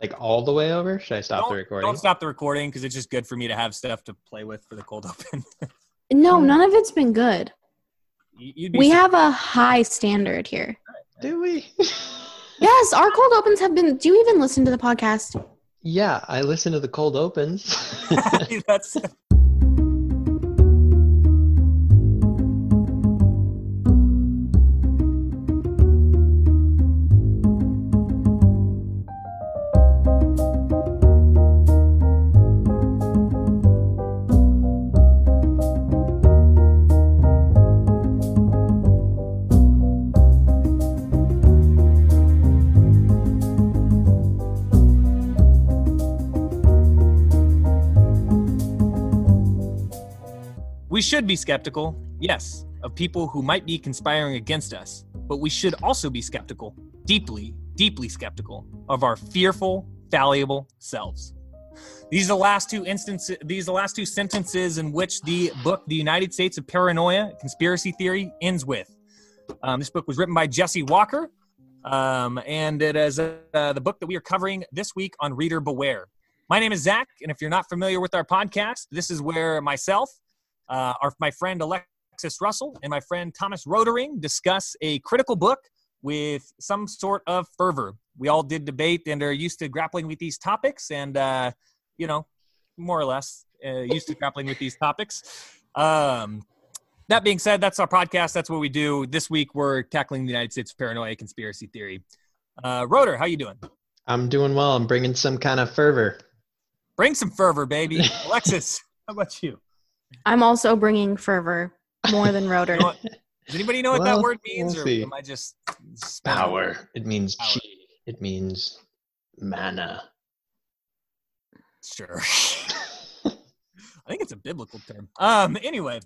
Like all the way over? Should I stop don't, the recording? Don't stop the recording because it's just good for me to have stuff to play with for the cold open. No, none of it's been good. You'd be We sur- have a high standard here. Do we? Yes, our cold opens have been. Do you even listen to the podcast? yeah, I listen to the cold opens. That's should be skeptical, yes, of people who might be conspiring against us, but we should also be skeptical, deeply, deeply skeptical, of our fearful, fallible selves. These are the last two instances. These are the last two sentences in which the book, "The United States of Paranoia: Conspiracy Theory," ends with. Um, this book was written by Jesse Walker, um, and it is uh, the book that we are covering this week on Reader Beware. My name is Zach, and if you're not familiar with our podcast, this is where myself, uh, our, my friend Alexis Russell and my friend Thomas Rodering discuss a critical book with some sort of fervor. We all did debate and are used to grappling with these topics, and uh, you know, more or less uh, used to grappling with these topics. Um, that being said, that's our podcast. That's what we do. This week, we're tackling the United States paranoia conspiracy theory. Uh, Roder, how you doing? I'm doing well. I'm bringing some kind of fervor. Bring some fervor, baby. Alexis, how about you? I'm also bringing fervor more than Roder. You know Does anybody know what that word means, we'll or see. am I just Power. It means Power. chi. It means mana. Sure. I think it's a biblical term. Um. Anyway,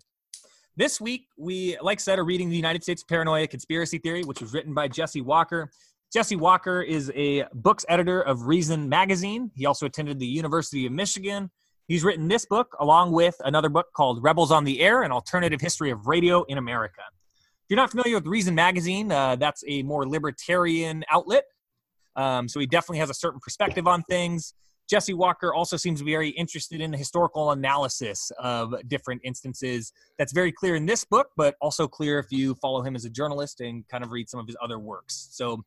this week we, like I said, are reading the United States Paranoia Conspiracy Theory, which was written by Jesse Walker. Jesse Walker is a books editor of Reason magazine. He also attended the University of Michigan. He's written this book along with another book called Rebels on the Air: An Alternative History of Radio in America. If you're not familiar with Reason magazine, uh, that's a more libertarian outlet. Um, so he definitely has a certain perspective on things. Jesse Walker also seems to be very interested in the historical analysis of different instances. That's very clear in this book, but also clear if you follow him as a journalist and kind of read some of his other works. So,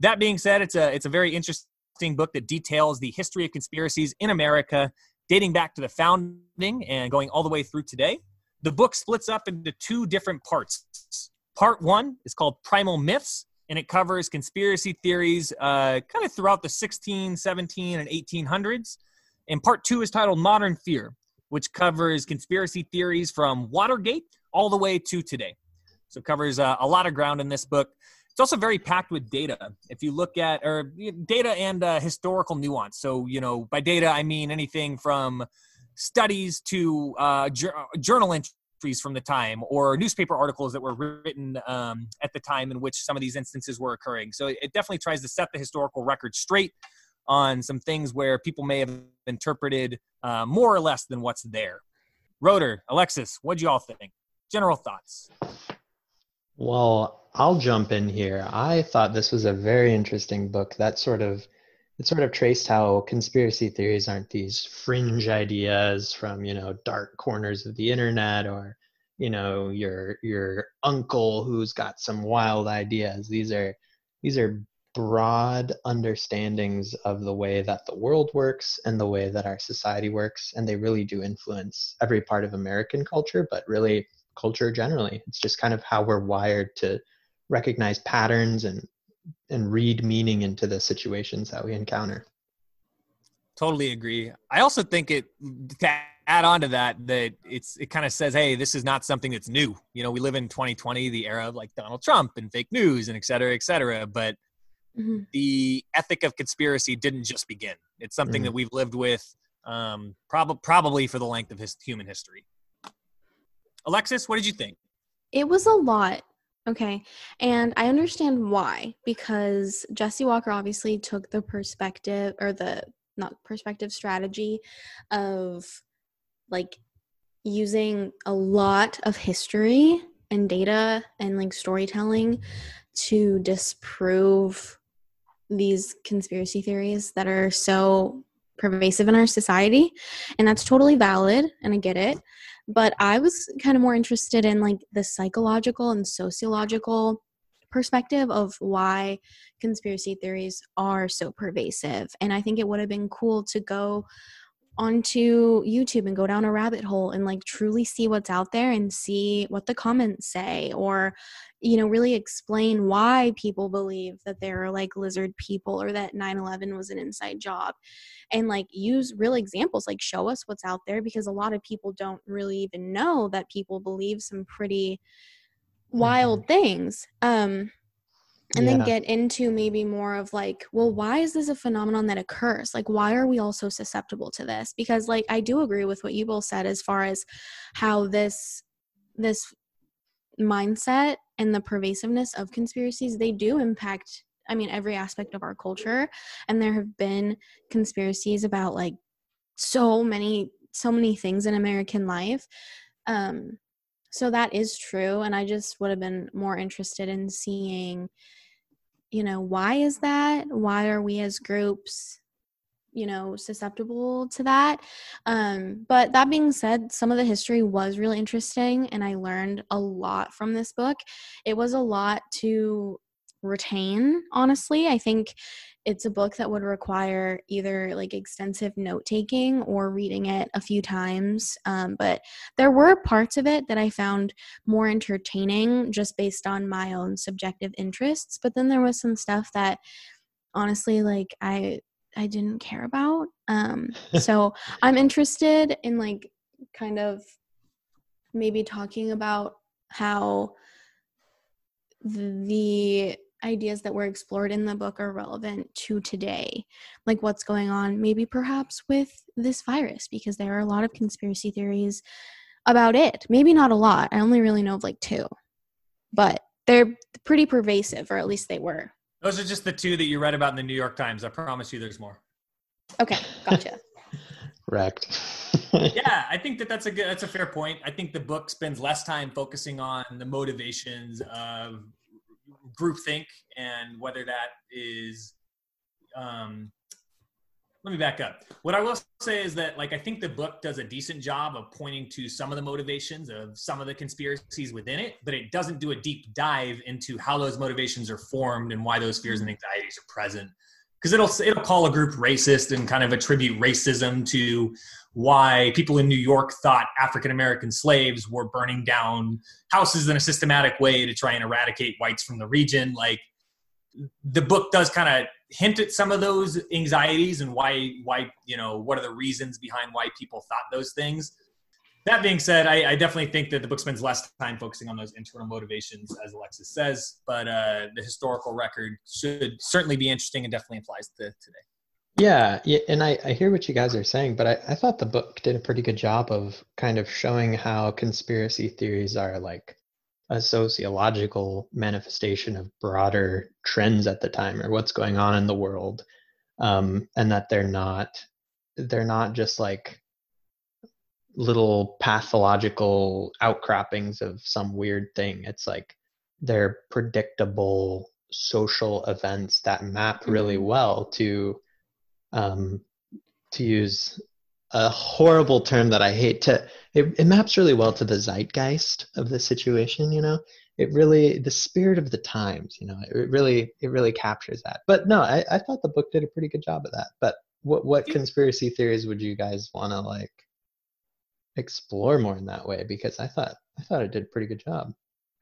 that being said, it's a it's a very interesting book that details the history of conspiracies in America, dating back to the founding and going all the way through today. The book splits up into two different parts. Part one is called Primal Myths, and it covers conspiracy theories uh, kind of throughout the 16, 17, and 1800s. And part two is titled Modern Fear, which covers conspiracy theories from Watergate all the way to today. So it covers uh, a lot of ground in this book. It's also very packed with data. If you look at or data and uh, historical nuance. So you know, by data I mean anything from studies to uh, jour- journal entries from the time or newspaper articles that were written um, at the time in which some of these instances were occurring. So it definitely tries to set the historical record straight on some things where people may have interpreted uh, more or less than what's there. Roder, Alexis, what'd you all think? General thoughts. Well, I'll jump in here. I thought this was a very interesting book that sort of it sort of traced how conspiracy theories aren't these fringe ideas from, you know, dark corners of the internet or, you know, your your uncle who's got some wild ideas. These are these are broad understandings of the way that the world works and the way that our society works and they really do influence every part of American culture, but really culture generally. It's just kind of how we're wired to recognize patterns and and read meaning into the situations that we encounter. Totally agree. I also think it to add on to that that it's it kind of says, hey, this is not something that's new. You know, we live in 2020, the era of like Donald Trump and fake news and et cetera, et cetera. But Mhm. the ethic of conspiracy didn't just begin. It's something Mhm. that we've lived with um, prob- probably for the length of his human history. Alexis, what did you think? It was a lot. Okay. And I understand why, because Jesse Walker obviously took the perspective or the not perspective strategy of like using a lot of history and data and like storytelling to disprove these conspiracy theories that are so pervasive in our society and that's totally valid and i get it but i was kind of more interested in like the psychological and sociological perspective of why conspiracy theories are so pervasive and i think it would have been cool to go onto YouTube and go down a rabbit hole and like truly see what's out there and see what the comments say or you know really explain why people believe that there are like lizard people or that 9/11 was an inside job and like use real examples like show us what's out there because a lot of people don't really even know that people believe some pretty wild mm-hmm. things um and yeah. then get into maybe more of like well why is this a phenomenon that occurs? Like why are we all so susceptible to this? Because like i do agree with what you both said as far as how this this mindset and the pervasiveness of conspiracies they do impact i mean every aspect of our culture. And there have been conspiracies about like so many so many things in american life. Um so that is true and i just would have been more interested in seeing you know why is that? Why are we as groups you know susceptible to that? Um, but that being said some of the history was really interesting and i learned a lot from this book. It was a lot to retain honestly. I think it's a book that would require either like extensive note taking or reading it a few times. Um, but there were parts of it that I found more entertaining just based on my own subjective interests. But then there was some stuff that honestly, like, I. I didn't care about. Um, so I'm interested in like kind of maybe talking about how the ideas that were explored in the book are relevant to today like what's going on maybe perhaps with this virus because there are a lot of conspiracy theories about it. Maybe not a lot. I only really know of like two. But they're pretty pervasive or at least they were. Those are just the two that you read about in the new york times. I promise you there's more. Okay gotcha. Wrecked. Yeah i think that that's a good that's a fair point. I think the book spends less time focusing on the motivations of groupthink and whether that is um, let me back up. What I will say is that, like, I think the book does a decent job of pointing to some of the motivations of some of the conspiracies within it, but it doesn't do a deep dive into how those motivations are formed and why those fears and anxieties are present because it'll it'll call a group racist and kind of attribute racism to why people in New York thought African American slaves were burning down houses in a systematic way to try and eradicate whites from the region. Like the book does kind of hint at some of those anxieties and why why you know what are the reasons behind why people thought those things that being said, I, I, definitely think that the book spends less time focusing on those internal motivations, as Alexis says. But uh, the historical record should certainly be interesting and definitely applies to today. Yeah, yeah, and I, I hear what you guys are saying, but I, I thought the book did a pretty good job of kind of showing how conspiracy theories are like a sociological manifestation of broader trends at the time or what's going on in the world, um, and that they're not they're not just like little pathological outcroppings of some weird thing. It's like they're predictable social events that map really mm-hmm. well to um, to use a horrible term that I hate to it, it maps really well to the zeitgeist of the situation, you know. It really the spirit of the times, you know, it really it really captures that. But no, I, I thought the book did a pretty good job of that. But what what conspiracy theories would you guys wanna like explore more in that way because I thought I thought it did a pretty good job.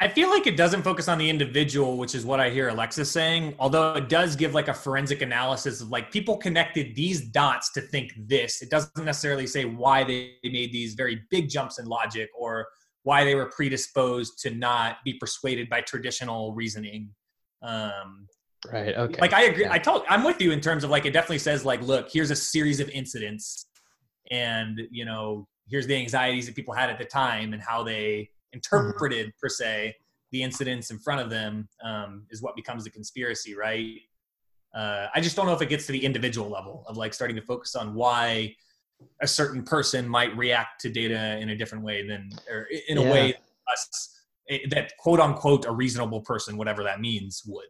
I feel like it doesn't focus on the individual, which is what I hear Alexis saying, although it does give like a forensic analysis of like people connected these dots to think this. It doesn't necessarily say why they made these very big jumps in logic or why they were predisposed to not be persuaded by traditional reasoning. Um, right. Okay. Like I agree. Yeah. I told I'm with you in terms of like it definitely says like, look, here's a series of incidents, and you know here's the anxieties that people had at the time and how they interpreted per se the incidents in front of them um, is what becomes the conspiracy right? Uh, i just don't know if it gets to the individual level of like starting to focus on why a certain person might react to data in a different way than or in a yeah. way us, eh, that quote unquote a reasonable person whatever that means would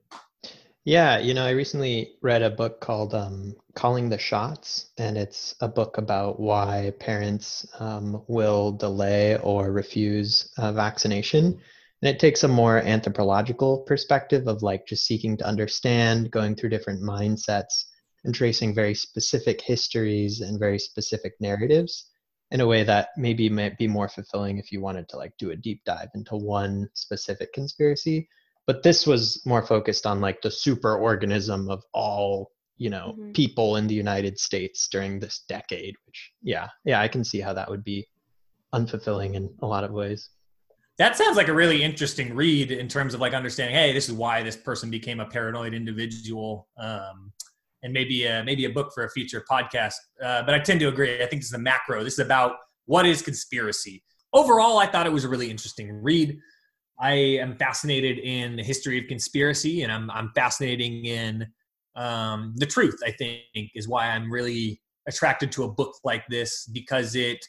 Yeah, you know, I recently read a book called um, Calling the Shots, and it's a book about why parents um, will delay or refuse uh, vaccination. And it takes a more anthropological perspective of like just seeking to understand, going through different mindsets, and tracing very specific histories and very specific narratives in a way that maybe might be more fulfilling if you wanted to like do a deep dive into one specific conspiracy but this was more focused on like the super organism of all you know mm-hmm. people in the united states during this decade which yeah yeah i can see how that would be unfulfilling in a lot of ways. That sounds like a really interesting read in terms of like understanding hey this is why this person became a paranoid individual um, and maybe a, maybe a book for a future podcast. Uh, but i tend to agree. I think this is the macro. This is about what is conspiracy. Overall i thought it was a really interesting read I am fascinated in the history of conspiracy, and I'm I'm fascinating in um, the truth. I think is why I'm really attracted to a book like this because it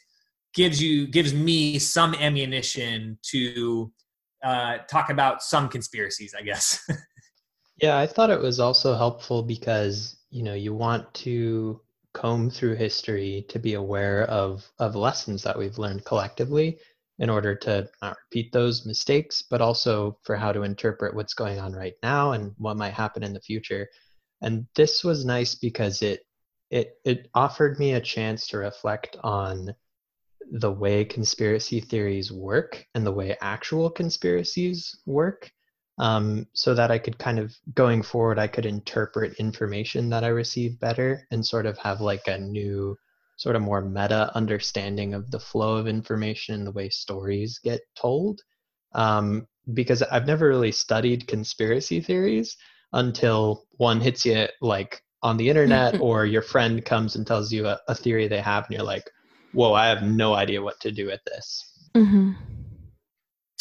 gives you gives me some ammunition to uh, talk about some conspiracies. I guess. yeah, I thought it was also helpful because you know you want to comb through history to be aware of of lessons that we've learned collectively in order to not repeat those mistakes, but also for how to interpret what's going on right now and what might happen in the future. And this was nice because it it it offered me a chance to reflect on the way conspiracy theories work and the way actual conspiracies work um, so that I could kind of going forward I could interpret information that I receive better and sort of have like a new sort of more meta understanding of the flow of information and the way stories get told. Um, because I've never really studied conspiracy theories until one hits you like on the internet or your friend comes and tells you a, a, theory they have and you're like, whoa, I have no idea what to do with this. Mm-hmm.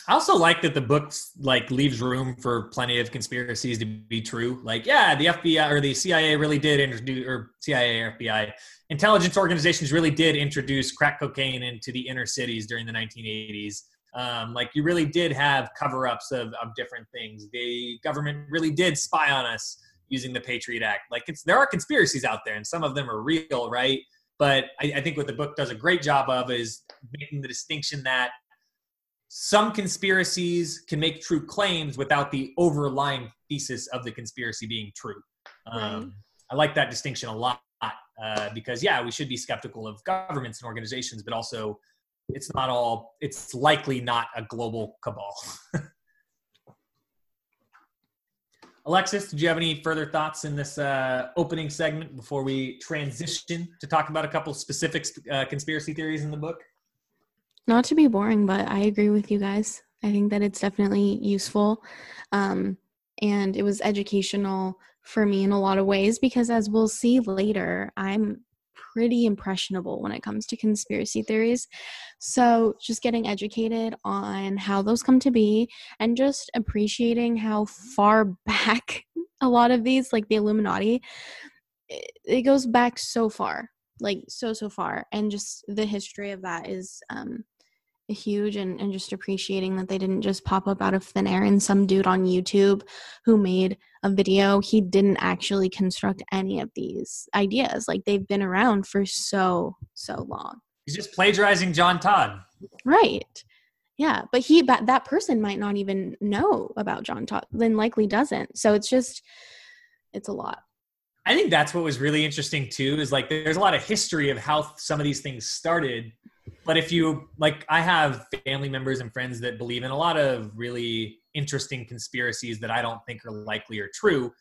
I also like that the book like leaves room for plenty of conspiracies to be true. Like, yeah, the FBI or the CIA really did introduce, or CIA or FBI intelligence organizations really did introduce crack cocaine into the inner cities during the 1980s. Um, like, you really did have cover-ups of of different things. The government really did spy on us using the Patriot Act. Like, there are conspiracies out there, and some of them are real, right? But I, I think what the book does a great job of is making the distinction that some conspiracies can make true claims without the overlying thesis of the conspiracy being true. Um, right. I like that distinction a lot uh, because, yeah, we should be skeptical of governments and organizations, but also it's not all, it's likely not a global cabal. Alexis, did you have any further thoughts in this uh, opening segment before we transition to talk about a couple specific uh, conspiracy theories in the book? Not to be boring, but I agree with you guys. I think that it's definitely useful. Um, and it was educational for me in a lot of ways because, as we'll see later, I'm pretty impressionable when it comes to conspiracy theories. So, just getting educated on how those come to be and just appreciating how far back a lot of these, like the Illuminati, it goes back so far like so so far and just the history of that is um huge and, and just appreciating that they didn't just pop up out of thin air and some dude on YouTube who made a video. He didn't actually construct any of these ideas. Like they've been around for so, so long. He's just plagiarizing John Todd. Right. Yeah. But he, but that person might not even know about John Todd, then likely doesn't. So it's just, it's a lot. I think that's what was really interesting too is like there's a lot of history of how some of these things started but if you like i have family members and friends that believe in a lot of really interesting conspiracies that i don't think are likely or true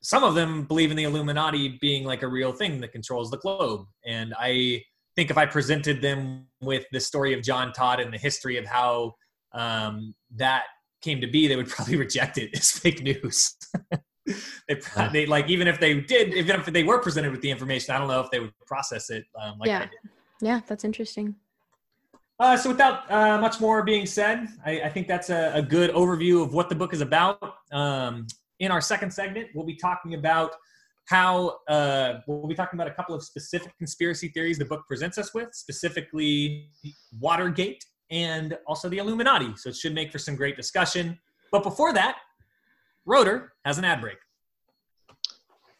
some of them believe in the illuminati being like a real thing that controls the globe. And i think if i presented them with the story of john todd and the history of how um, that came to be they would probably reject it. As fake news. They, like even if they did even if they were presented with the information i don't know if they would process it um, like yeah. yeah that's interesting uh, so, without uh, much more being said, I, I think that's a, a, good overview of what the book is about. Um, in our second segment, we'll be talking about how uh, we'll be talking about a couple of specific conspiracy theories the book presents us with, specifically Watergate and also the Illuminati. So, it should make for some great discussion. But before that, Roder has an ad break.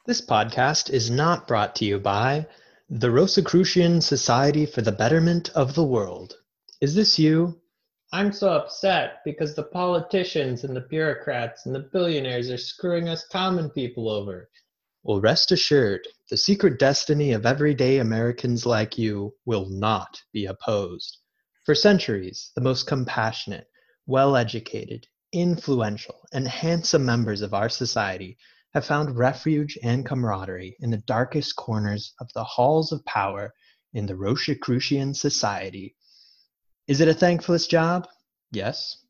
This podcast is not brought to you by the Rosicrucian Society for the Betterment of the World. Is this you? I'm so upset because the politicians and the bureaucrats and the billionaires are screwing us common people over. Well, rest assured, the secret destiny of everyday Americans like you will not be opposed. For centuries, the most compassionate, well educated, influential, and handsome members of our society have found refuge and camaraderie in the darkest corners of the halls of power in the Rosicrucian Society. Is it a thankless job? Yes.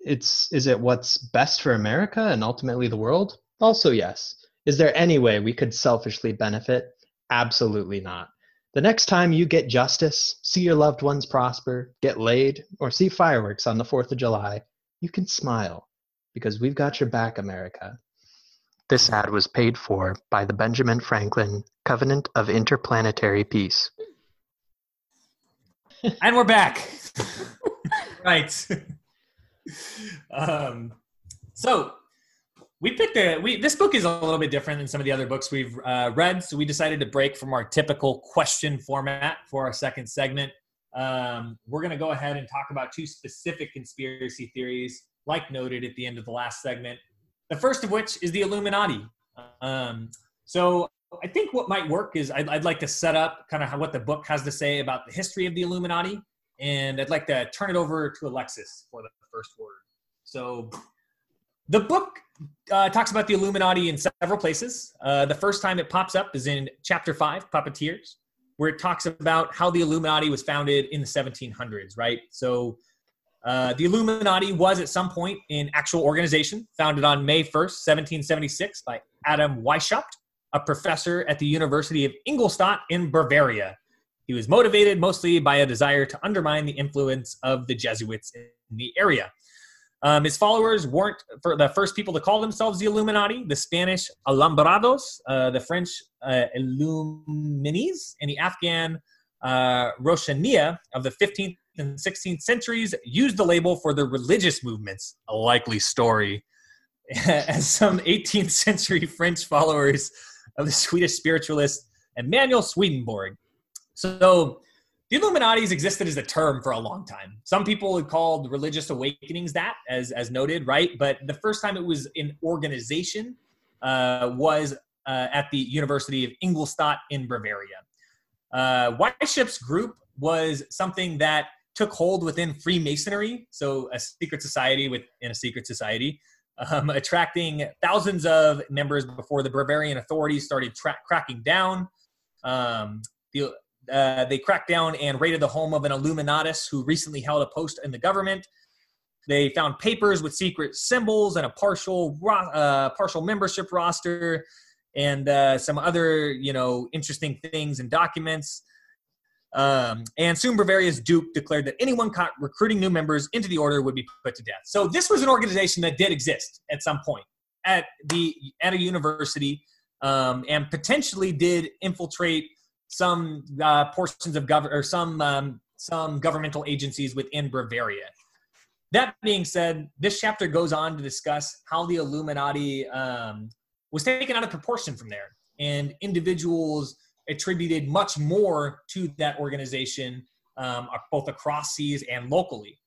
It's is it what's best for America and ultimately the world? Also yes. Is there any way we could selfishly benefit? Absolutely not. The next time you get justice, see your loved ones prosper, get laid, or see fireworks on the 4th of July, you can smile because we've got your back, America. This ad was paid for by the Benjamin Franklin Covenant of Interplanetary Peace. And we're back. right. um, so we picked a we this book is a little bit different than some of the other books we've uh, read so we decided to break from our typical question format for our second segment um, we're going to go ahead and talk about two specific conspiracy theories like noted at the end of the last segment the first of which is the illuminati um, so i think what might work is I'd, I'd like to set up kind of what the book has to say about the history of the illuminati and i'd like to turn it over to alexis for the first word so the book uh, talks about the Illuminati in several places. Uh, the first time it pops up is in chapter five, Puppeteers, where it talks about how the Illuminati was founded in the 1700s, right? So uh, the Illuminati was at some point an actual organization founded on May 1st, 1776, by Adam Weishaupt, a professor at the University of Ingolstadt in Bavaria. He was motivated mostly by a desire to undermine the influence of the Jesuits in the area. Um, his followers weren't for the first people to call themselves the Illuminati. The Spanish Alumbrados, uh, the French uh, Illuminis, and the Afghan uh, Roshania of the 15th and 16th centuries used the label for their religious movements. A likely story, as some 18th century French followers of the Swedish spiritualist Emanuel Swedenborg. So the Illuminati's existed as a term for a long time. Some people have called religious awakenings that, as as noted, right? But the first time it was an organization uh, was uh, at the University of Ingolstadt in Bavaria. Uh, Weishaupt's group was something that took hold within Freemasonry, so a secret society within a secret society, um, attracting thousands of members before the Bavarian authorities started tra- cracking down. Um, the uh, they cracked down and raided the home of an Illuminatus who recently held a post in the government. They found papers with secret symbols and a partial uh, partial membership roster, and uh, some other you know interesting things and documents. Um, and soon Bavaria's Duke declared that anyone caught recruiting new members into the order would be put to death. So this was an organization that did exist at some point at the at a university, um, and potentially did infiltrate some uh, portions of government or some um, some governmental agencies within Bavaria. That being said, this chapter goes on to discuss how the Illuminati um, was taken out of proportion from there, and individuals attributed much more to that organization, um, both across seas and locally.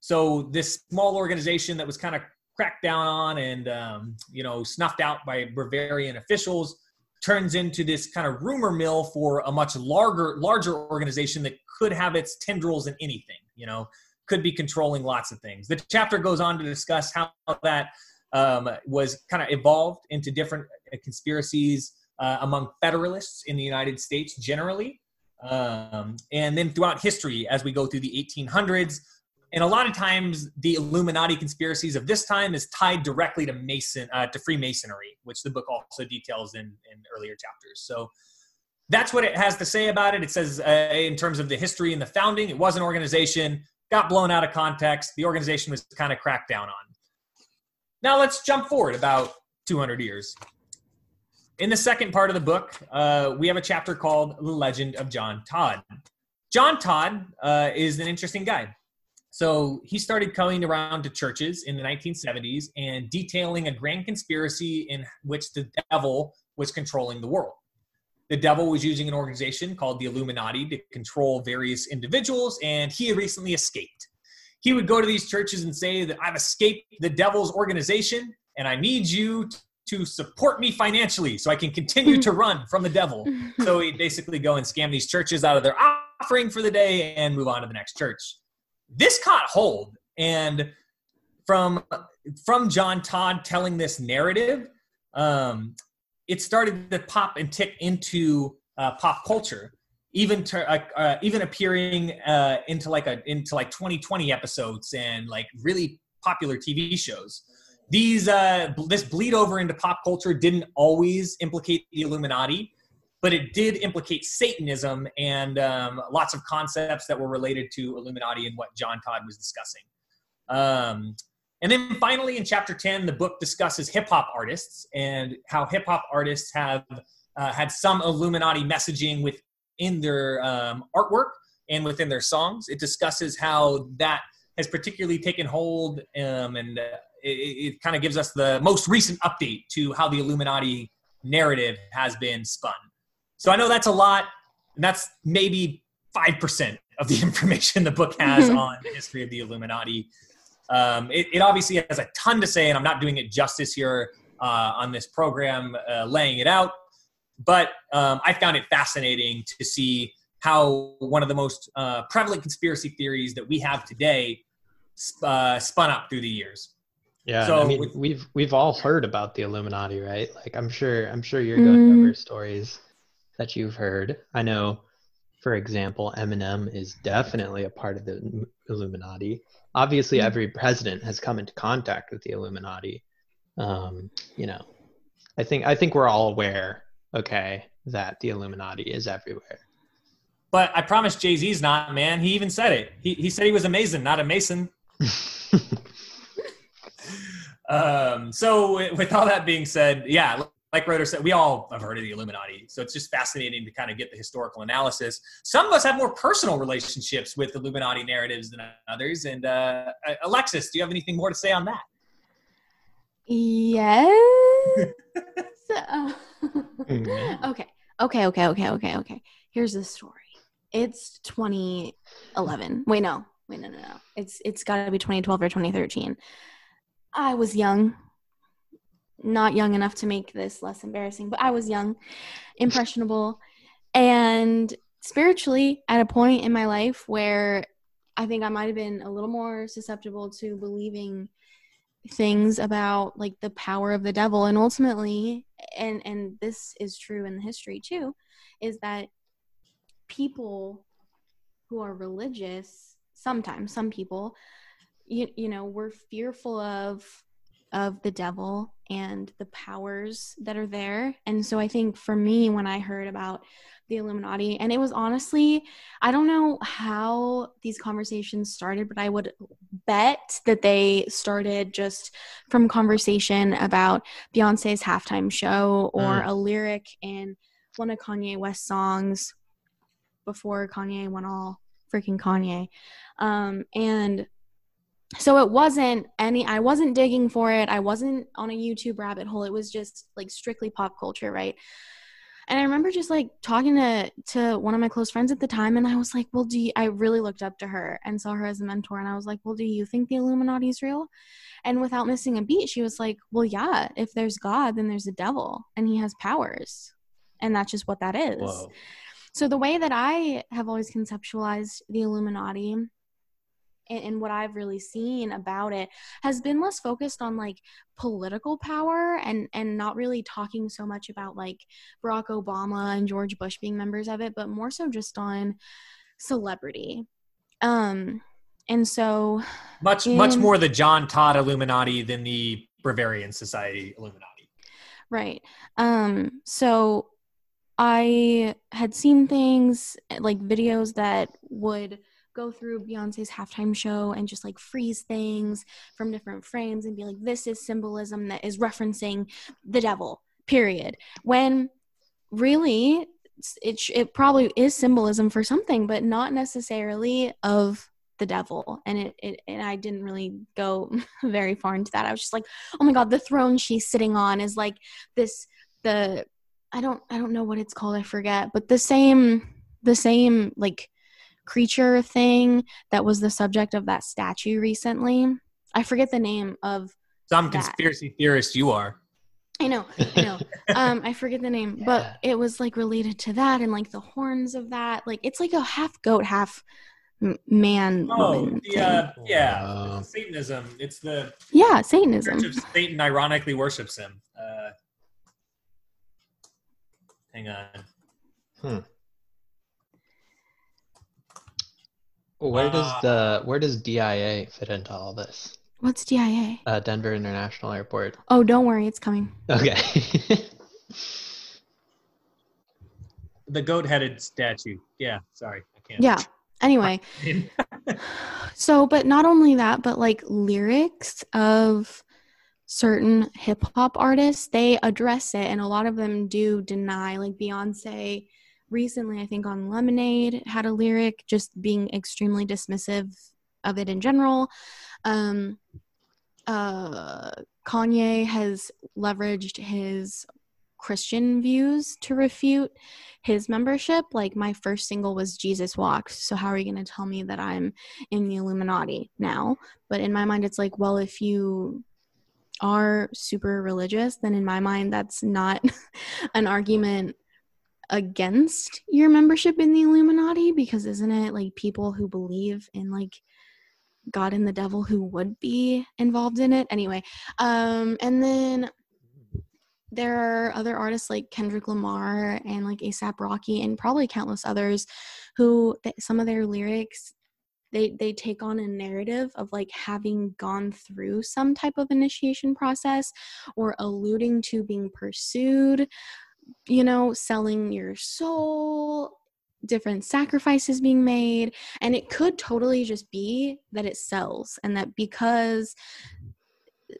So this small organization that was kind of cracked down on and um, you know snuffed out by Bavarian officials turns into this kind of rumor mill for a much larger larger organization that could have its tendrils in anything you know could be controlling lots of things the chapter goes on to discuss how that um, was kind of evolved into different uh, conspiracies uh, among federalists in the united states generally. Um, and then throughout history as we go through the 1800s and a lot of times the illuminati conspiracies of this time is tied directly to mason uh, to freemasonry which the book also details in in earlier chapters. So that's what it has to say about it. It says uh, in terms of the history and the founding it was an organization got blown out of context the organization was kind of cracked down on. Now let's jump forward about 200 years in the second part of the book uh, we have a chapter called the legend of john todd john todd uh, is an interesting guy so he started coming around to churches in the 1970s and detailing a grand conspiracy in which the devil was controlling the world. The devil was using an organization called the Illuminati to control various individuals, and he had recently escaped. He would go to these churches and say that I've escaped the devil's organization, and I need you to support me financially so I can continue to run from the devil. So he'd basically go and scam these churches out of their offering for the day and move on to the next church. This caught hold, and from from John Todd telling this narrative, um, it started to pop and tick into uh, pop culture, even to, uh, uh, even appearing uh, into like a into like 2020 episodes and like really popular TV shows. These uh, this bleed over into pop culture didn't always implicate the Illuminati, but it did implicate Satanism and um, lots of concepts that were related to Illuminati and what John Todd was discussing. Um, and then finally, in chapter 10, the book discusses hip hop artists and how hip hop artists have uh, had some Illuminati messaging within their um, artwork and within their songs. It discusses how that has particularly taken hold um, and uh, it, it kind of gives us the most recent update to how the Illuminati narrative has been spun. So I know that's a lot, and that's maybe 5% of the information the book has on the history of the Illuminati. Um, it, it, obviously has a ton to say, and I'm not doing it justice here uh, on this program, uh, laying it out. But um, I found it fascinating to see how one of the most uh, prevalent conspiracy theories that we have today uh, spun up through the years. Yeah, so I mean, with, we've we've all heard about the Illuminati, right? Like, I'm sure I'm sure you're going mm. over stories that you've heard. I know, for example, Eminem is definitely a part of the Illuminati obviously mm-hmm. every president has come into contact with the Illuminati. Um, you know, I think I think we're all aware, okay, that the Illuminati is everywhere. But I promise Jay Z's not, man. He even said it. He he said he was a Mason, not a Mason. um, so with all that being said, yeah, like Roder said, we all have heard of the Illuminati. So it's just fascinating to kind of get the historical analysis. Some of us have more personal relationships with Illuminati narratives than others. And uh, Alexis, do you have anything more to say on that? Yes. uh, okay. Okay. Okay. Okay. Okay. Okay. Here's the story. It's 2011. Wait, no. Wait, no, no, no. It's it's got to be 2012 or 2013. I was young. Not young enough to make this less embarrassing, but I was young, impressionable, and spiritually at a point in my life where I think I might have been a little more susceptible to believing things about like the power of the devil. And ultimately and and this is true in the history too is that people who are religious sometimes some people you, you know we're fearful of of the devil and the powers that are there. And so I think for me, when I heard about the Illuminati, and it was honestly, I don't know how these conversations started, but I would bet that they started just from conversation about Beyonce's halftime show or mm. a lyric in one of Kanye West songs before Kanye went all freaking Kanye. Um, and so it wasn't any i wasn't digging for it. I wasn't on a youtube rabbit hole. It was just like strictly pop culture right? And i remember just like talking to to one of my close friends at the time and i was like well do you, i really looked up to her and saw her as a mentor and i was like well do you think the illuminati is real? And without missing a beat she was like well yeah if there's god then there's a devil and he has powers. And that's just what that is. Whoa. so the way that i have always conceptualized the illuminati and, and what I've really seen about it has been less focused on like political power and and not really talking so much about like Barack Obama and George Bush being members of it, but more so just on celebrity. Um and so much in, much more the John Todd Illuminati than the Bavarian Society Illuminati. Right. Um so I had seen things like videos that would go through Beyonce's halftime show and just like freeze things from different frames and be like, this is symbolism that is referencing the devil, period. When really, it, it probably is symbolism for something, but not necessarily of the devil and it, it and i didn't really go very far into that i was just like oh my god the throne she's sitting on is like this the I don't I don't know what it's called. I forget, but the same the same like creature thing that was the subject of that statue recently. I forget the name of. Some that. conspiracy theorist you are. I know, I know. um, I forget the name, but it was like related to that and like the horns of that. Like it's like a half goat, half m- man. Oh, woman the thing. uh, yeah, Wow. Satanism. It's the yeah, Satanism. Church of Satan ironically worships him. Uh, hang on. Where does Uh, the where does DIA fit into all this? What's DIA? Uh, Denver International Airport. Oh, don't worry, it's coming. Okay. The goat-headed statue. Yeah, sorry, I can't. Yeah. Anyway, so but not only that, but like lyrics of certain hip hop artists, they address it, and a lot of them do deny. Like Beyonce, recently, I think on Lemonade had a lyric just being extremely dismissive of it in general. Um, uh, Kanye has leveraged his Christian views to refute his membership. Like my first single was Jesus Walks. So how are you going to tell me that I'm in the Illuminati now? But in my mind, it's like, well, if you are super religious, then in my mind, that's not an argument against your membership in the Illuminati because isn't it like people who believe in like God and the devil who would be involved in it anyway? Um, and then there are other artists like Kendrick Lamar and like ASAP Rocky and probably countless others who th- some of their lyrics they they take on a narrative of like having gone through some type of initiation process or alluding to being pursued you know selling your soul different sacrifices being made and it could totally just be that it sells and that because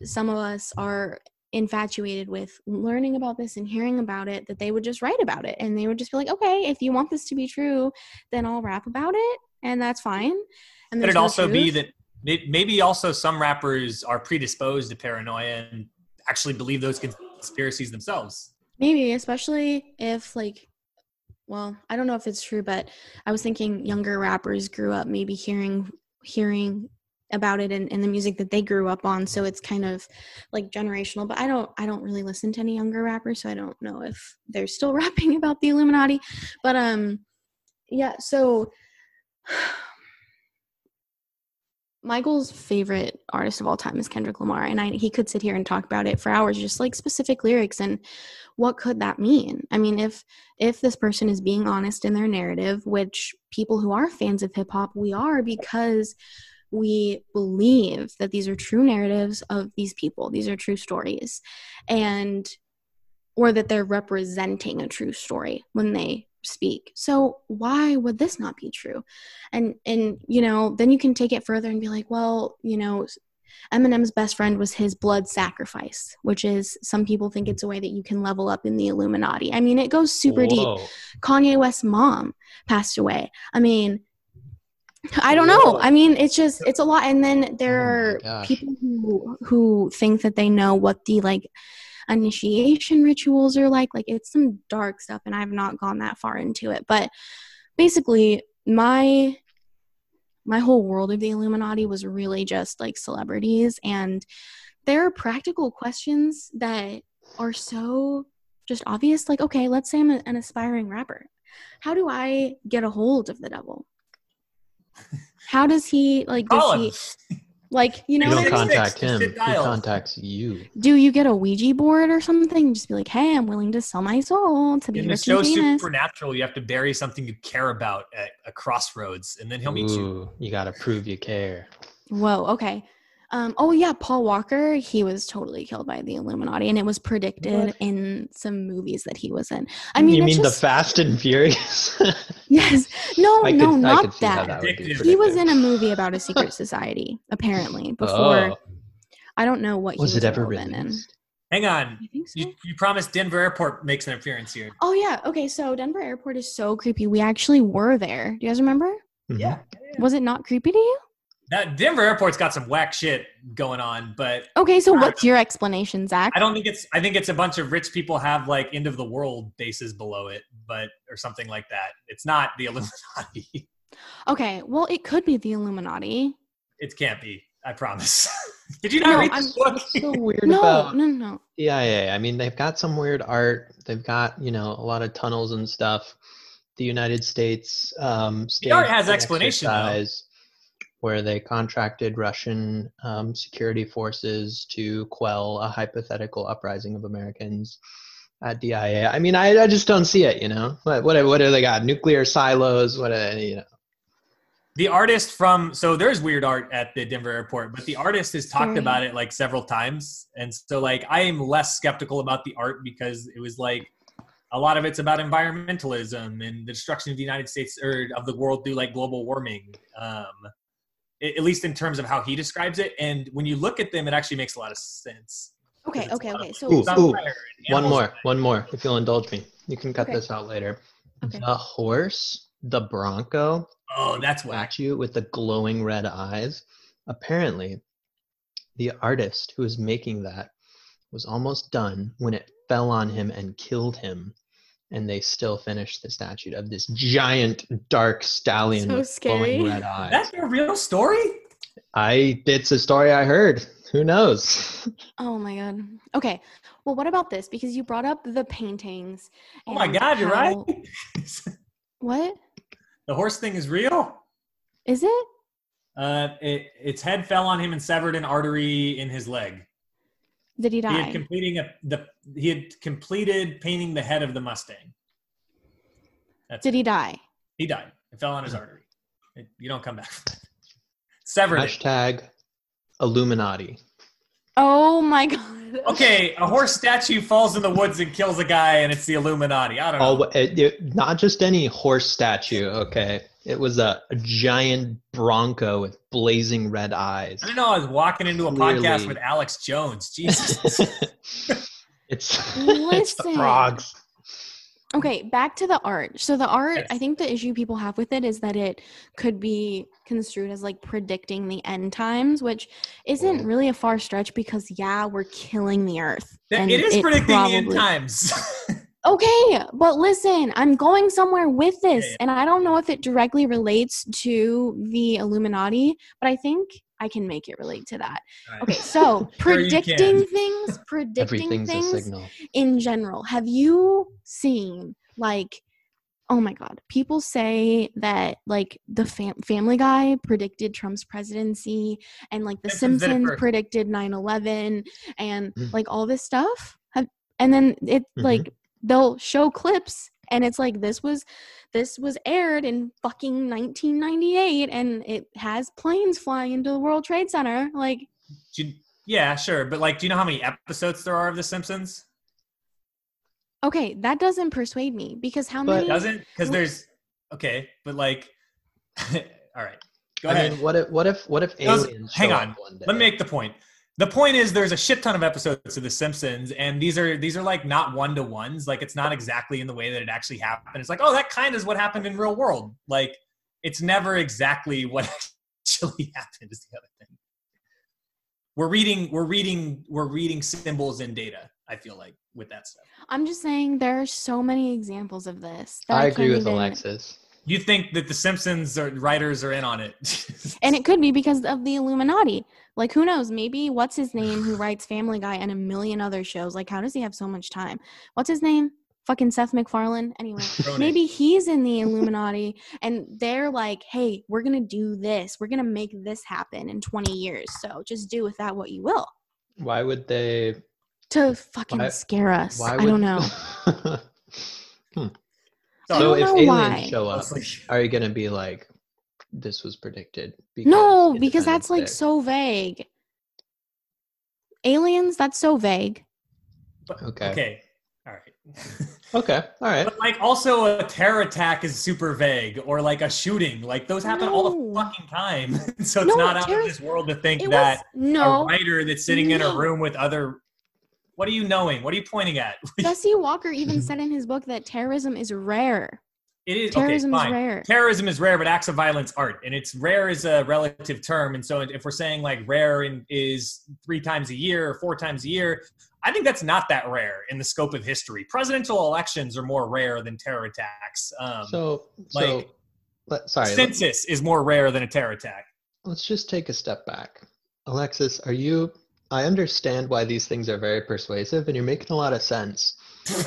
some of us are infatuated with learning about this and hearing about it that they would just write about it and they would just be like okay if you want this to be true then i'll rap about it and that's fine and Could it no also be that maybe also some rappers are predisposed to paranoia and actually believe those conspiracies themselves? Maybe especially if like well i don't know if it's true but i was thinking younger rappers grew up maybe hearing hearing about it and, in the music that they grew up on so it's kind of like generational but i don't i don't really listen to any younger rappers so i don't know if they're still rapping about the illuminati but um yeah so Michael's favorite artist of all time is Kendrick Lamar, and I, he could sit here and talk about it for hours, just like specific lyrics and what could that mean? I mean, if if this person is being honest in their narrative, which people who are fans of hip hop we are because we believe that these are true narratives of these people, these are true stories, and or that they're representing a true story when they speak. So why would this not be true? And and you know, then you can take it further and be like, well, you know, Eminem's best friend was his blood sacrifice, which is some people think it's a way that you can level up in the Illuminati. I mean, it goes super deep. Kanye West's mom passed away. I mean, I don't know. I mean, it's just it's a lot. And then there Oh are people who who think that they know what the like initiation rituals are like. Like it's some dark stuff, and I've not gone that far into it. But basically, my my whole world of the Illuminati was really just like celebrities, and there are practical questions that are so just obvious. Like, okay, let's say I'm an aspiring rapper. How do I get a hold of the devil? How does he like? Does he like? You know, You don't I mean? Six, contact him. He contacts you. do you get a Ouija board or something? Just be like, hey, I'm willing to sell my soul to be In the rich show and famous. Supernatural, you have to bury something you care about at a crossroads, and then he'll meet you. You got to prove you care. Whoa, okay. Um, oh yeah, Paul Walker, he was totally killed by the Illuminati, and it was predicted What? in some movies that he was in. I mean, you mean just, the Fast and Furious? yes, no, I could, no, I not could see how that. that would be Addictive. He was in a movie about a secret society, apparently. Before Oh, I don't know what he was was it ever involved in. Hang on. I think so. You, you promised Denver Airport makes an appearance here. Oh yeah, okay. So Denver Airport is so creepy. We actually were there. Do you guys remember? Mhm. Yeah. Was it not creepy to you? That Denver airport's got some whack shit going on, but Okay, so what's your explanation, Zach? I don't think it's. I think it's a bunch of rich people have like end of the world bases below it, but or something like that. It's not the Illuminati. Okay, well, it could be the Illuminati. It can't be. I promise. Did you not No, read I'm- this book? What's so weird No, about no, no. CIA? I mean, they've got some weird art. They've got you know a lot of tunnels and stuff. The United States um, The art has an explanation, though. Exercise where they contracted Russian um, security forces to quell a hypothetical uprising of Americans at DIA. I mean, I, I just don't see it. You know, what what what do they got? Nuclear silos? What are, you know? the artist from so there's weird art at the Denver airport, but the artist has talked Very. about it like several times, and so like I am less skeptical about the art because it was like a lot of it's about environmentalism and the destruction of the United States or of the world through like global warming. Um, a- at least in terms of how he describes it, and when you look at them, it actually makes a lot of sense. Okay, okay, okay. So, Ooh, ooh. One more, die. one more, if you'll indulge me. You can cut Okay. this out later. Okay. The horse, the Bronco, Oh, that's whack. you with the glowing red eyes. Apparently, the artist who was making that was almost done when it fell on him and killed him. And they still finished the statue of this giant dark stallion So with glowing red eyes. That's a real story. I it's a story I heard. Who knows? oh my god. Okay. Well, what about this? Because you brought up the paintings. Oh my and God, you're right. What the horse thing is real. is it? Uh, it, its head fell on him and severed an artery in his leg. Did he He had die? completing a the he had completed painting the head of the Mustang. That's Did he die? he died. It fell on his artery. It- you don't come back from that. Severed it. Hashtag Illuminati. Oh my god. Okay, a horse statue falls in the woods and kills a guy, and it's the Illuminati. I don't know. Oh, it, it- not just any horse statue. Okay, it was a, a giant bronco with blazing red eyes. I didn't know I was walking into a podcast with Alex Jones. Jesus. it's it's the Listen. frogs. Okay, back to the art. So the art, Yes. I think the issue people have with it is that it could be construed as like predicting the end times, which isn't really a far stretch because yeah, we're killing the earth. That- and it is predicting the end times. Okay, but listen, I'm going somewhere with this, Yeah, yeah. and I don't know if it directly relates to the Illuminati, but I think I can make it relate to that. Alright. Okay, so predicting can. things, predicting things in general. Have you seen like oh my god, people say that like the fam- family guy predicted Trump's presidency and like the Simpsons Simpsons predicted 9/11 and Mm. like all this stuff. Have, and then it Mhm. like they'll show clips and it's like this was this was aired in fucking 1998 and it has planes flying into the World Trade Center like you- yeah, sure. But like, do you know how many episodes there are of The Simpsons? okay that doesn't persuade me because how But- many Doesn't because there's okay, but like, all right, go I ahead. mean, what if what if what if Those- aliens? hang on. up one day? Let me make the point. The point is there's a shit ton of episodes of The Simpsons, and these are these are like not one to ones. Like it's not exactly in the way that it actually happened. It's like, oh, that kind of is what happened in real world. Like it's never exactly what actually happened. Is the other thing. We're reading, we're reading, we're reading symbols and data. I feel like with that stuff. I'm just saying there are so many examples of this. That I I, agree with even- Alexis. You think that the Simpsons or writers are in on it? And it could be because of the Illuminati. Like, who knows? Maybe what's his name who writes Family Guy and a million other shows? Like, how does he have so much time? What's his name? Fucking Seth MacFarlane. Anyway, maybe he's in the Illuminati and they're like, hey, we're going to do this. We're going to make this happen in 20 years. So just do with that what you will Why would they? to fucking Why- scare us. Why I don't know. So, I hmm. So don't if know aliens why. show up, are you gonna be like, this was predicted? No, because that's like Day? so vague. Aliens, that's so vague. but- Okay. okay, all right. Okay, all right. But like also a terror attack is super vague or like a shooting. Like those happen all the fucking time. so it's No, not out terror- of this world to think It that was no. a writer that's sitting in a room with other What are you knowing? What are you pointing at? Jesse Walker even said in his book that terrorism is rare. It is Terrorism okay, is fine. rare. Terrorism is rare, but acts of violence aren't, and it's rare is a relative term. And so, if we're saying like rare in, is three times a year or four times a year, I think that's not that rare in the scope of history. Presidential elections are more rare than terror attacks. Um, So, so like, let, sorry, let, census is more rare than a terror attack. let's just take a step back. Alexis, are you? I understand why these things are very persuasive, and you're making a lot of sense.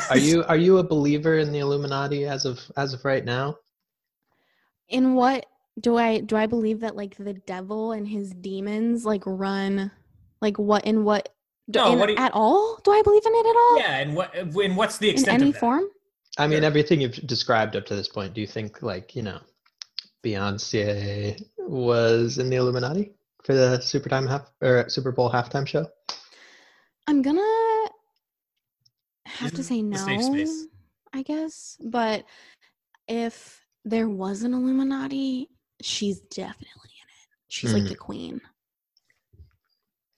Are you? Are you a believer in the Illuminati as of as of right now? In what do I do I believe that like the devil and his demons like run like what in what do, No, in- what you- at all? Do I believe in it at all? Yeah, and what? And what's the extent in extent any of that? form? I mean, Sure. everything you've described up to this point. Do you think, like, you know, Beyonce was in the Illuminati for the Super Time half or Super Bowl halftime show? I'm gonna have to Isn't say no, safe space. I guess. But if there was an Illuminati, she's definitely in it. She's like Mhm. the queen.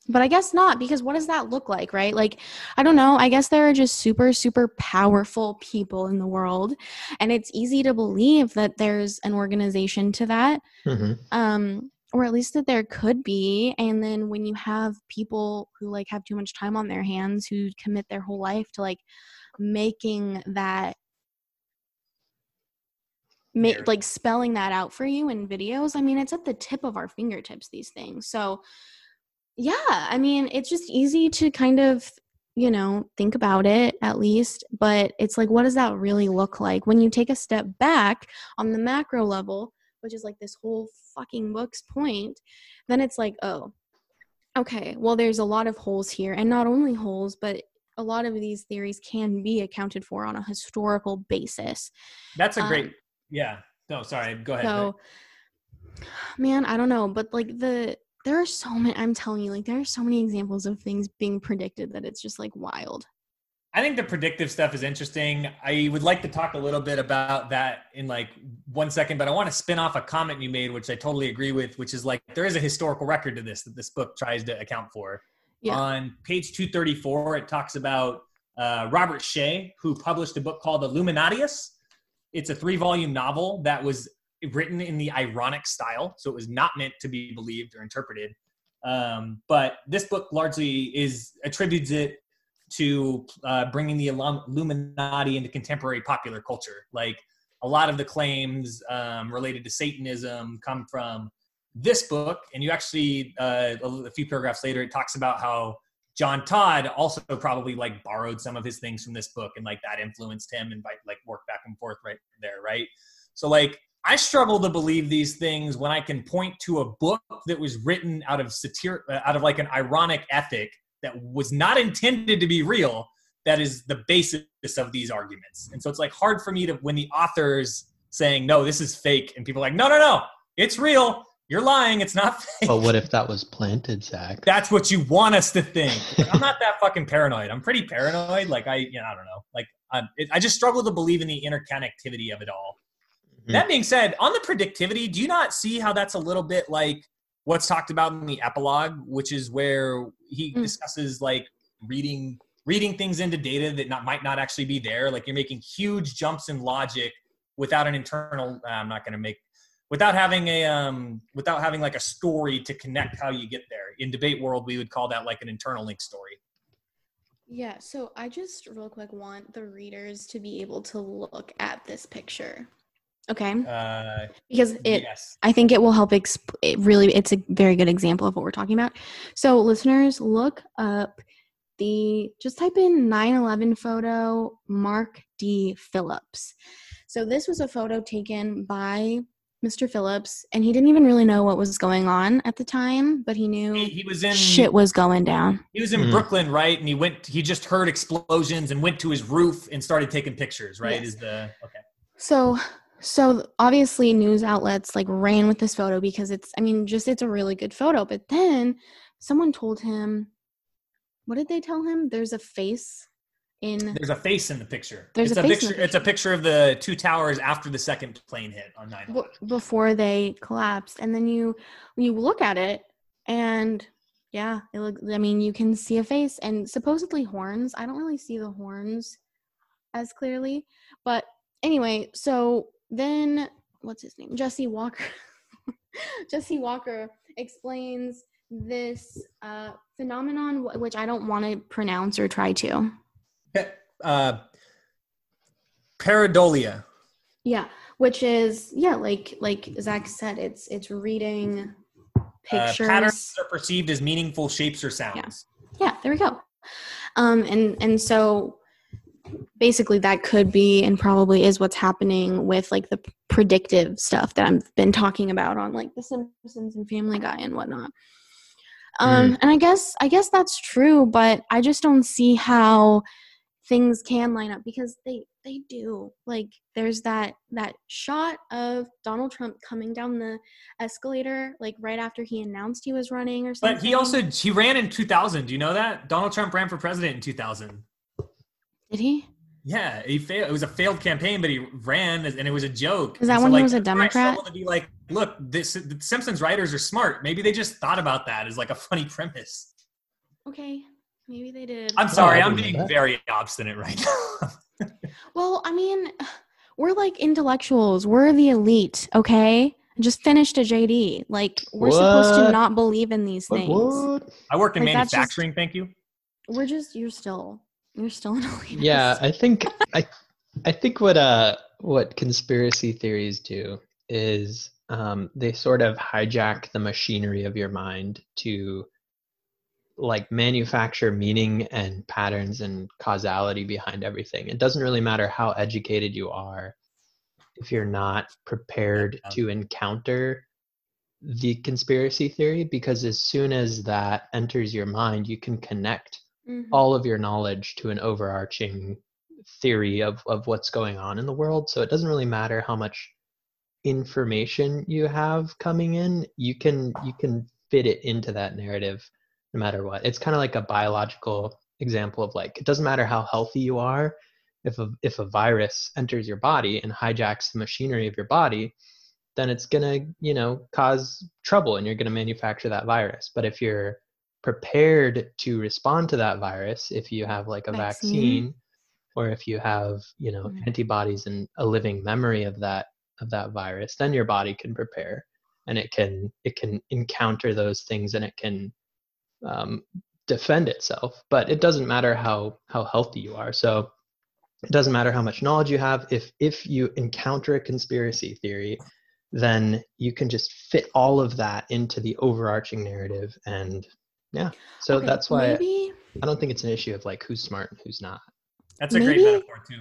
But I guess not, because what does that look like, right? Like, I don't know. I guess there are just super, super powerful people in the world. And it's easy to believe that there's an organization to that hmm um or at least that there could be and then when you have people who like have too much time on their hands who commit their whole life to like making that ma- like spelling that out for you in videos i mean it's at the tip of our fingertips these things. So yeah i mean it's just easy to kind of you know think about it at least but it's like what does that really look like? When you take a step back on the macro level which is like this whole fucking book's point, then it's like, oh, okay, well, there's a lot of holes here. And not only holes, but a lot of these theories can be accounted for on a historical basis. That's a great. Um, yeah. No, sorry. Go ahead. So, man, I don't know, but like the, there are so many, I'm telling you, like, there are so many examples of things being predicted that it's just like wild. I think the predictive stuff is interesting. I would like to talk a little bit about that in like one second, but I want to spin off a comment you made, which I totally agree with, which is like there is a historical record to this that this book tries to account for. Yeah. On page 234, it talks about uh, Robert Shea, who published a book called Illuminatus. It's a three volume novel that was written in the ironic style, so it was not meant to be believed or interpreted. Um, but this book largely is attributes it to uh, bringing the Illuminati into contemporary popular culture. Like a lot of the claims um, related to Satanism come from this book, and you actually uh, a, few paragraphs later it talks about how John Todd also probably like borrowed some of his things from this book, and like that influenced him, and like like work back and forth right there, right? So like I struggle to believe these things when I can point to a book that was written out of satire, uh, out of like an ironic ethic that was not intended to be real that is the basis of these arguments. And so it's like hard for me to when the authors saying no this is fake and people are like no no no it's real. You're lying. It's not fake. But what if that was planted, Zach? that's what you want us to think. I'm not that fucking paranoid. I'm pretty paranoid. Like i you know i don't know. Like i it, i just struggle to believe in the interconnectivity of it all. Mhm. that being said on the predictivity do you not see how that's a little bit like what's talked about in the epilogue which is where he Mm. discusses like reading reading things into data that not might not actually be there like you're making huge jumps in logic without an internal uh, i'm not going to make without having a um without having like a story to connect how you get there in debate world we would call that like an internal link story Yeah, so I just real quick want the readers to be able to look at this picture. Okay? uh Because it yes I think it will help exp- it really it's a very good example of what we're talking about. So listeners, look up the just type in 9/11 photo Mark D Phillips. So this was a photo taken by Mr. Phillips and he didn't even really know what was going on at the time, but he knew he, he was in shit was going down. He was in Mhm. Brooklyn, right? And he went. He just heard explosions and went to his roof and started taking pictures. Right? Yes. Is the okay? So so obviously news outlets like ran with this photo because it's I mean just it's a really good photo. But then someone told him what did they tell him? There's a face in There's a face in the picture. There's it's a a, in picture. It's a picture. picture of the two towers after the second plane hit on 9 b- before they collapsed and then you you look at it and yeah, it looks I mean you can see a face and supposedly horns. I don't really see the horns as clearly, but anyway, so then what's his name? Jesse Walker. Jesse Walker explains this uh, phenomenon, wh- which I don't want to pronounce or try to. Uh, pareidolia. Yeah, which is yeah, like like Zach said, it's it's reading Uh, pictures. patterns are perceived as meaningful shapes or sounds. Yeah, yeah, there we go. Um, and and so basically that could be and probably is what's happening with like the predictive stuff that I've been talking about on like The Simpsons and Family Guy and whatnot. Um, and I guess I guess that's true, but I just don't see how things can line up because they they do. Like there's that that shot of Donald Trump coming down the escalator like right after he announced he was running or something. But he also he ran in 2000. Do you know that Donald Trump ran for president in 2000? Did he? Yeah, he failed. It was a failed campaign, but he ran, and it was a joke. Is that And when he like, was a that's where I Democrat? To be like, look, this the Simpsons writers are smart. Maybe they just thought about that as like a funny premise. Okay, maybe they did. I'm sorry, I I'm being that. very obstinate right now. Well, I mean, we're like intellectuals. We're the elite, okay? I just finished a JD. Like we're supposed to not believe in these What, things. what? I work in Like, that's just- manufacturing. Thank you. We're just you're still you're still an elite. Yeah, I think I I think what uh what conspiracy theories do is um, they sort of hijack the machinery of your mind to like manufacture meaning and patterns and causality behind everything. It doesn't really matter how educated you are if you're not prepared Yeah. to encounter the conspiracy theory because as soon as that enters your mind you can connect Mhm. all of your knowledge to an overarching theory of, of what's going on in the world. So it doesn't really matter how much information you have coming in, you can you can fit it into that narrative no matter what. It's kind of like a biological example of like it doesn't matter how healthy you are, if a if a virus enters your body and hijacks the machinery of your body, then it's gonna, you know, cause trouble and you're gonna manufacture that virus. But if you're prepared to respond to that virus if you have like a Vaccine. vaccine, or if you have you know Mm. antibodies and a living memory of that of that virus then your body can prepare and it can it can encounter those things and it can um, defend itself but it doesn't matter how how healthy you are so it doesn't matter how much knowledge you have if if you encounter a conspiracy theory then you can just fit all of that into the overarching narrative and yeah so Okay, that's why maybe I don't think it's an issue of like who's smart and who's not. That's a great Maybe- metaphor too.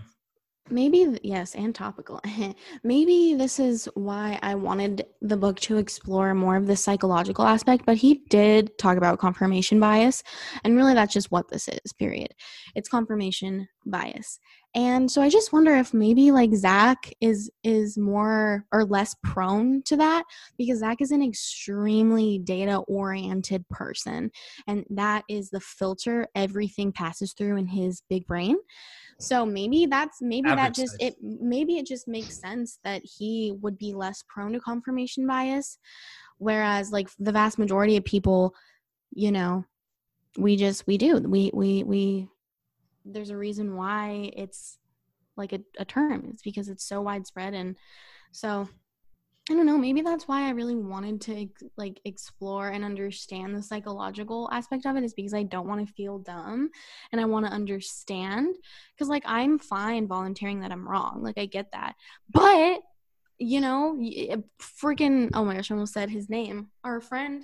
maybe yes and topical maybe this is why i wanted the book to explore more of the psychological aspect but he did talk about confirmation bias and really that's just what this is period it's confirmation bias and so i just wonder if maybe like zach is is more or less prone to that because zach is an extremely data oriented person and that is the filter everything passes through in his big brain so maybe that's maybe that just size. it maybe it just makes sense that he would be less prone to confirmation bias whereas like the vast majority of people you know we just we do we we we there's a reason why it's like a, a term. It's because it's so widespread and so i don't know maybe that's why i really wanted to like explore and understand the psychological aspect of it is because i don't want to feel dumb and i want to understand because like i'm fine volunteering that i'm wrong like i get that. But you know eh, freaking oh my gosh i almost said his name our friend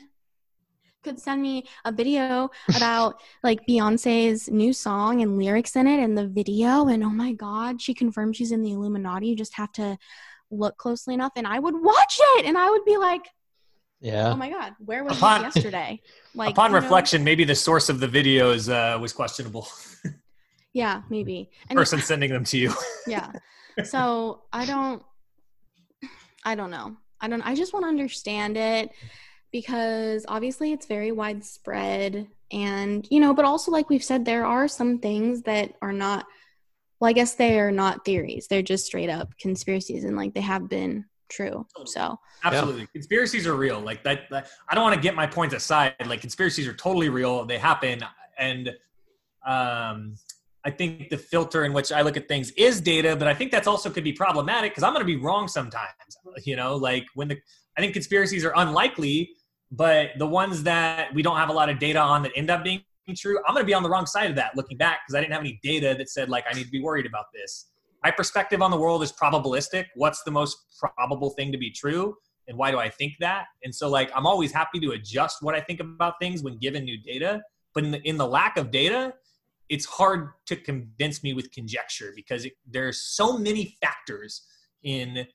could send me a video about like beyonce's new song and lyrics in it and the video and oh my god she confirmed she's in the illuminati. You just have to look closely enough and i would watch it and i would be like Yeah. oh my god where was Upon- this yesterday? Like Upon you know, reflection, maybe the source of the videos uh, was questionable. yeah maybe. And Person sending them to you. yeah. So i don't i don't know. I don't i just want to understand it because obviously it's very widespread and you know but also like we've said there are some things that are not well i guess they are not theories they're just straight up conspiracies and like they have been true so Absolutely. Conspiracies are real. Like that, that- I don't want to get my points aside. Like conspiracies are totally real. They happen. And um, I I think the filter in which I look at things is data, but I think that's also could be problematic because I'm going to be wrong sometimes. You know, like when the I think conspiracies are unlikely, but the ones that we don't have a lot of data on that end up being true, I'm going to be on the wrong side of that looking back because I didn't have any data that said like I need to be worried about this. My perspective on the world is probabilistic. What's the most probable thing to be true? And why do I think that? And so like I'm always happy to adjust what I think about things when given new data. But in the, in the lack of data, it's hard to convince me with conjecture because it, there's so many factors in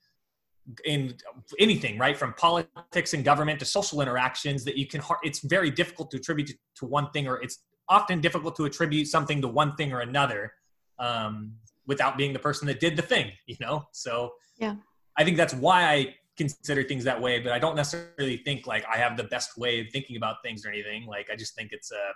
in anything right? From politics and government to social interactions that you can it's very difficult to attribute to, to one thing or it's often difficult to attribute something to one thing or another um, without being the person that did the thing you know? So yeah. I think that's why i consider things that way but i don't necessarily think like i have the best way of thinking about things or anything. Like i just think it's a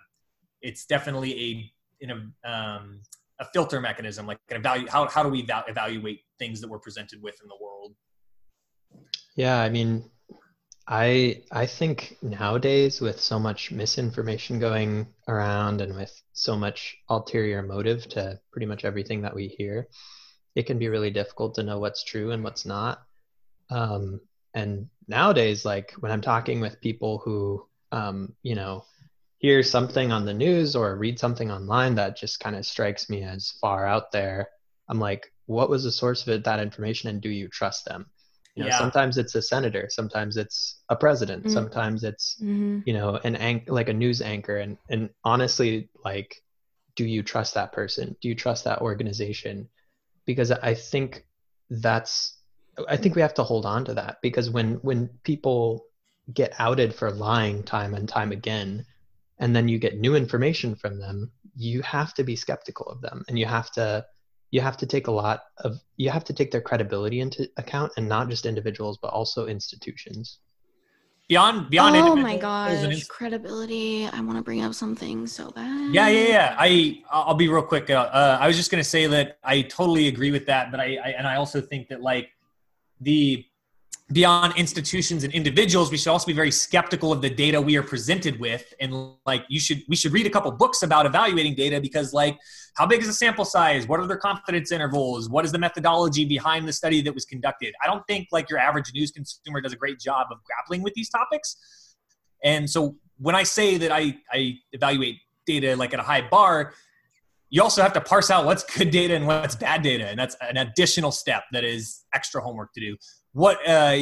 it's definitely a in a um, a filter mechanism, like an evaluate how how do we val- evaluate things that we're presented with in the world? Yeah, I mean, I I think nowadays with so much misinformation going around and with so much ulterior motive to pretty much everything that we hear, it can be really difficult to know what's true and what's not. Um, and nowadays, like when I'm talking with people who, um, you know, hear something on the news or read something online that just kind of strikes me as far out there, I'm like, what was the source of it, that information, and do you trust them? You know, yeah. sometimes it's a senator, sometimes it's a president, mm-hmm. sometimes it's mm-hmm. you know an anch- like a news anchor, and and honestly, like, do you trust that person? Do you trust that organization? Because I think that's I think we have to hold on to that because when when people get outed for lying time and time again, and then you get new information from them you have to be skeptical of them and you have to you have to take a lot of you have to take their credibility into account and not just individuals but also institutions. Beyond beyond oh my gosh inst- credibility. I want to bring up something so bad. Yeah yeah yeah. I i'll be real quick uh, uh, i was just going to say that i totally agree with that but I, I and i also think that like the beyond institutions and individuals we should also be very skeptical of the data we are presented with. And like you should we should read a couple books about evaluating data because like how big is the sample size? What are their confidence intervals? What is the methodology behind the study that was conducted? I don't think like your average news consumer does a great job of grappling with these topics. And so when i say that i i evaluate data like at a high bar you also have to parse out what's good data and what's bad data. And that's an additional step that is extra homework to do what uh,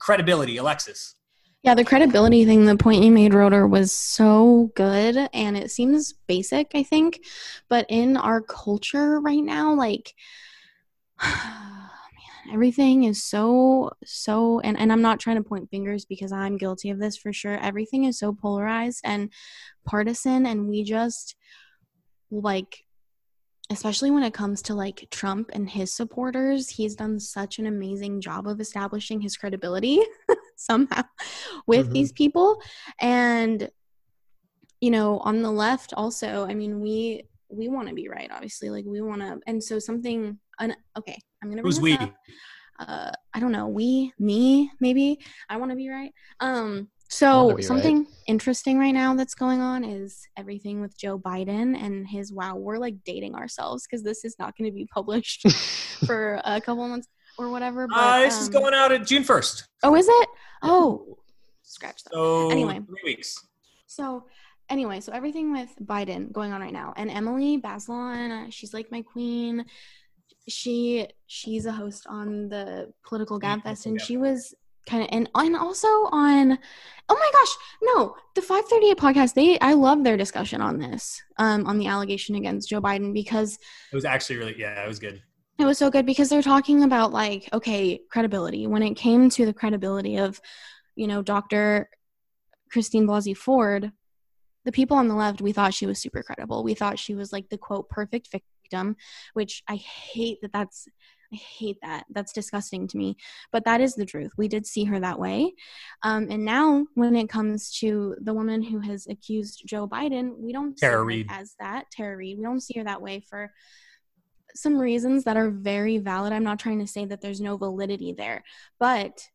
credibility, Alexis? Yeah, the credibility thing, the point you made, Roder, was so good. And it seems basic, I think. But in our culture right now, like, man, everything is so, so, and, and I'm not trying to point fingers because I'm guilty of this for sure. Everything is so polarized and partisan. And we just, like, especially when it comes to like Trump and his supporters, he's done such an amazing job of establishing his credibility somehow with mm-hmm. these people. And you know, on the left also, I mean, we we want to be right, obviously. Like we want to and so something un, okay, I'm going to Who's we? Up. Uh I don't know, we, me, maybe. I want to be right. Um so something right. interesting right now that's going on is everything with Joe Biden and his wow, we're like dating ourselves because this is not going to be published for a couple months or whatever. But, uh, this um, is going out at June first. Oh, is it? Oh, scratch that. So anyway, three weeks. So anyway, so everything with Biden going on right now, and Emily Bazelon, she's like my queen. She she's a host on the Political Gabfest, and she was kind of and and also on oh my gosh no the 538 podcast they i love their discussion on this um on the allegation against joe biden because it was actually really yeah it was good. It was so good because they're talking about like okay credibility. When it came to the credibility of you know dr christine blasey ford the people on the left we thought she was super credible. We thought she was like the quote perfect victim which i hate that that's I hate that. That's disgusting to me. But that is the truth. We did see her that way. Um, and now, when it comes to the woman who has accused Joe Biden, we don't Tara see Reade. as that. Tara Reade. We don't see her that way for some reasons that are very valid. I'm not trying to say that there's no validity there. But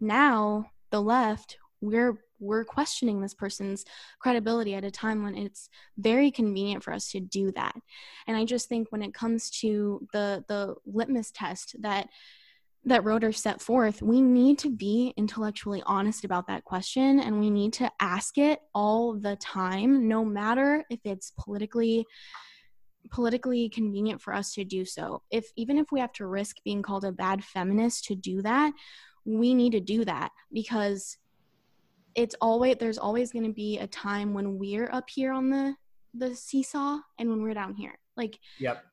now, the left, we're we're questioning this person's credibility at a time when it's very convenient for us to do that and i just think when it comes to the the litmus test that that Roder set forth, we need to be intellectually honest about that question and we need to ask it all the time, no matter if it's politically politically convenient for us to do so. If even if we have to risk being called a bad feminist to do that, we need to do that because it's always there's always going to be a time when we're up here on the the seesaw and when we're down here. Like Yep.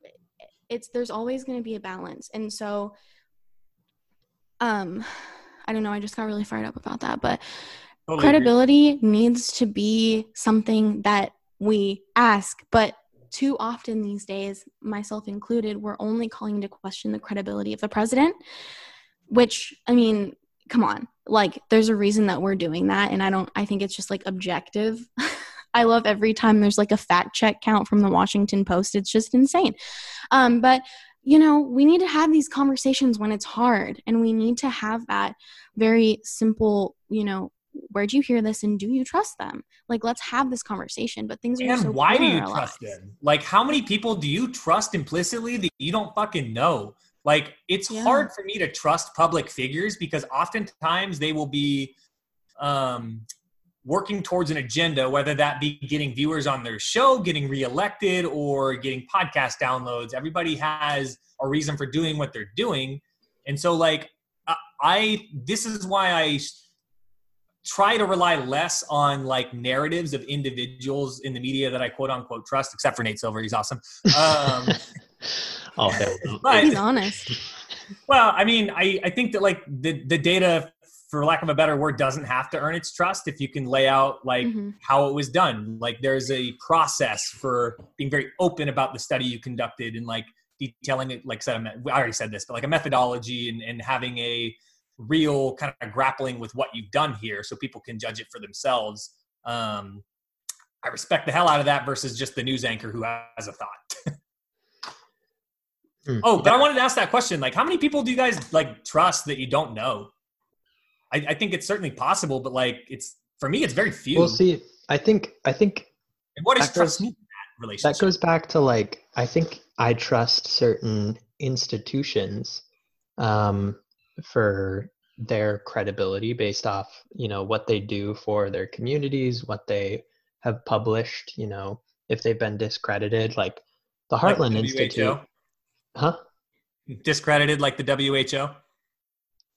it's there's always going to be a balance. And so um I don't know, I just got really fired up about that, but Totally agree. credibility needs to be something that we ask but too often these days myself included we're only calling into question the credibility of the president which i mean come on. Like there's a reason that we're doing that and i don't i think it's just like objective. I love every time there's like a fact check count from the washington post. It's just insane. Um, but you know we need to have these conversations when it's hard and we need to have that very simple you know where'd you hear this and do you trust them? Like let's have this conversation but things are And so why do you trust them? Like, how many people do you trust implicitly that you don't fucking know? Like, it's Yeah. hard for me to trust public figures because oftentimes they will be um, working towards an agenda, whether that be getting viewers on their show, getting reelected, or getting podcast downloads. Everybody has a reason for doing what they're doing. And so, like, I, I this is why I try to rely less on like narratives of individuals in the media that I quote unquote trust, except for Nate Silver. He's awesome. Um, Oh, hell no. but he's honest well, I mean, I, I think that like the, the data, for lack of a better word, doesn't have to earn its trust if you can lay out like Mhm. how it was done. Like there's a process for being very open about the study you conducted and like detailing it, like I said, I already said this, but like a methodology and, and having a real kind of grappling with what you've done here so people can judge it for themselves. Um, I respect the hell out of that versus just the news anchor who has a thought. Hmm. Oh, but I wanted to ask that question. Like, how many people do you guys like trust that you don't know? I, I think it's certainly possible, but like, it's for me, it's very few. Well, see, I think I think and what does trust goes- mean in that relationship? that goes back to like I think I trust certain institutions um, for their credibility based off you know what they do for their communities, what they have published. You know, if they've been discredited, like the Like Heartland the Institute? Huh? discredited like the WHO.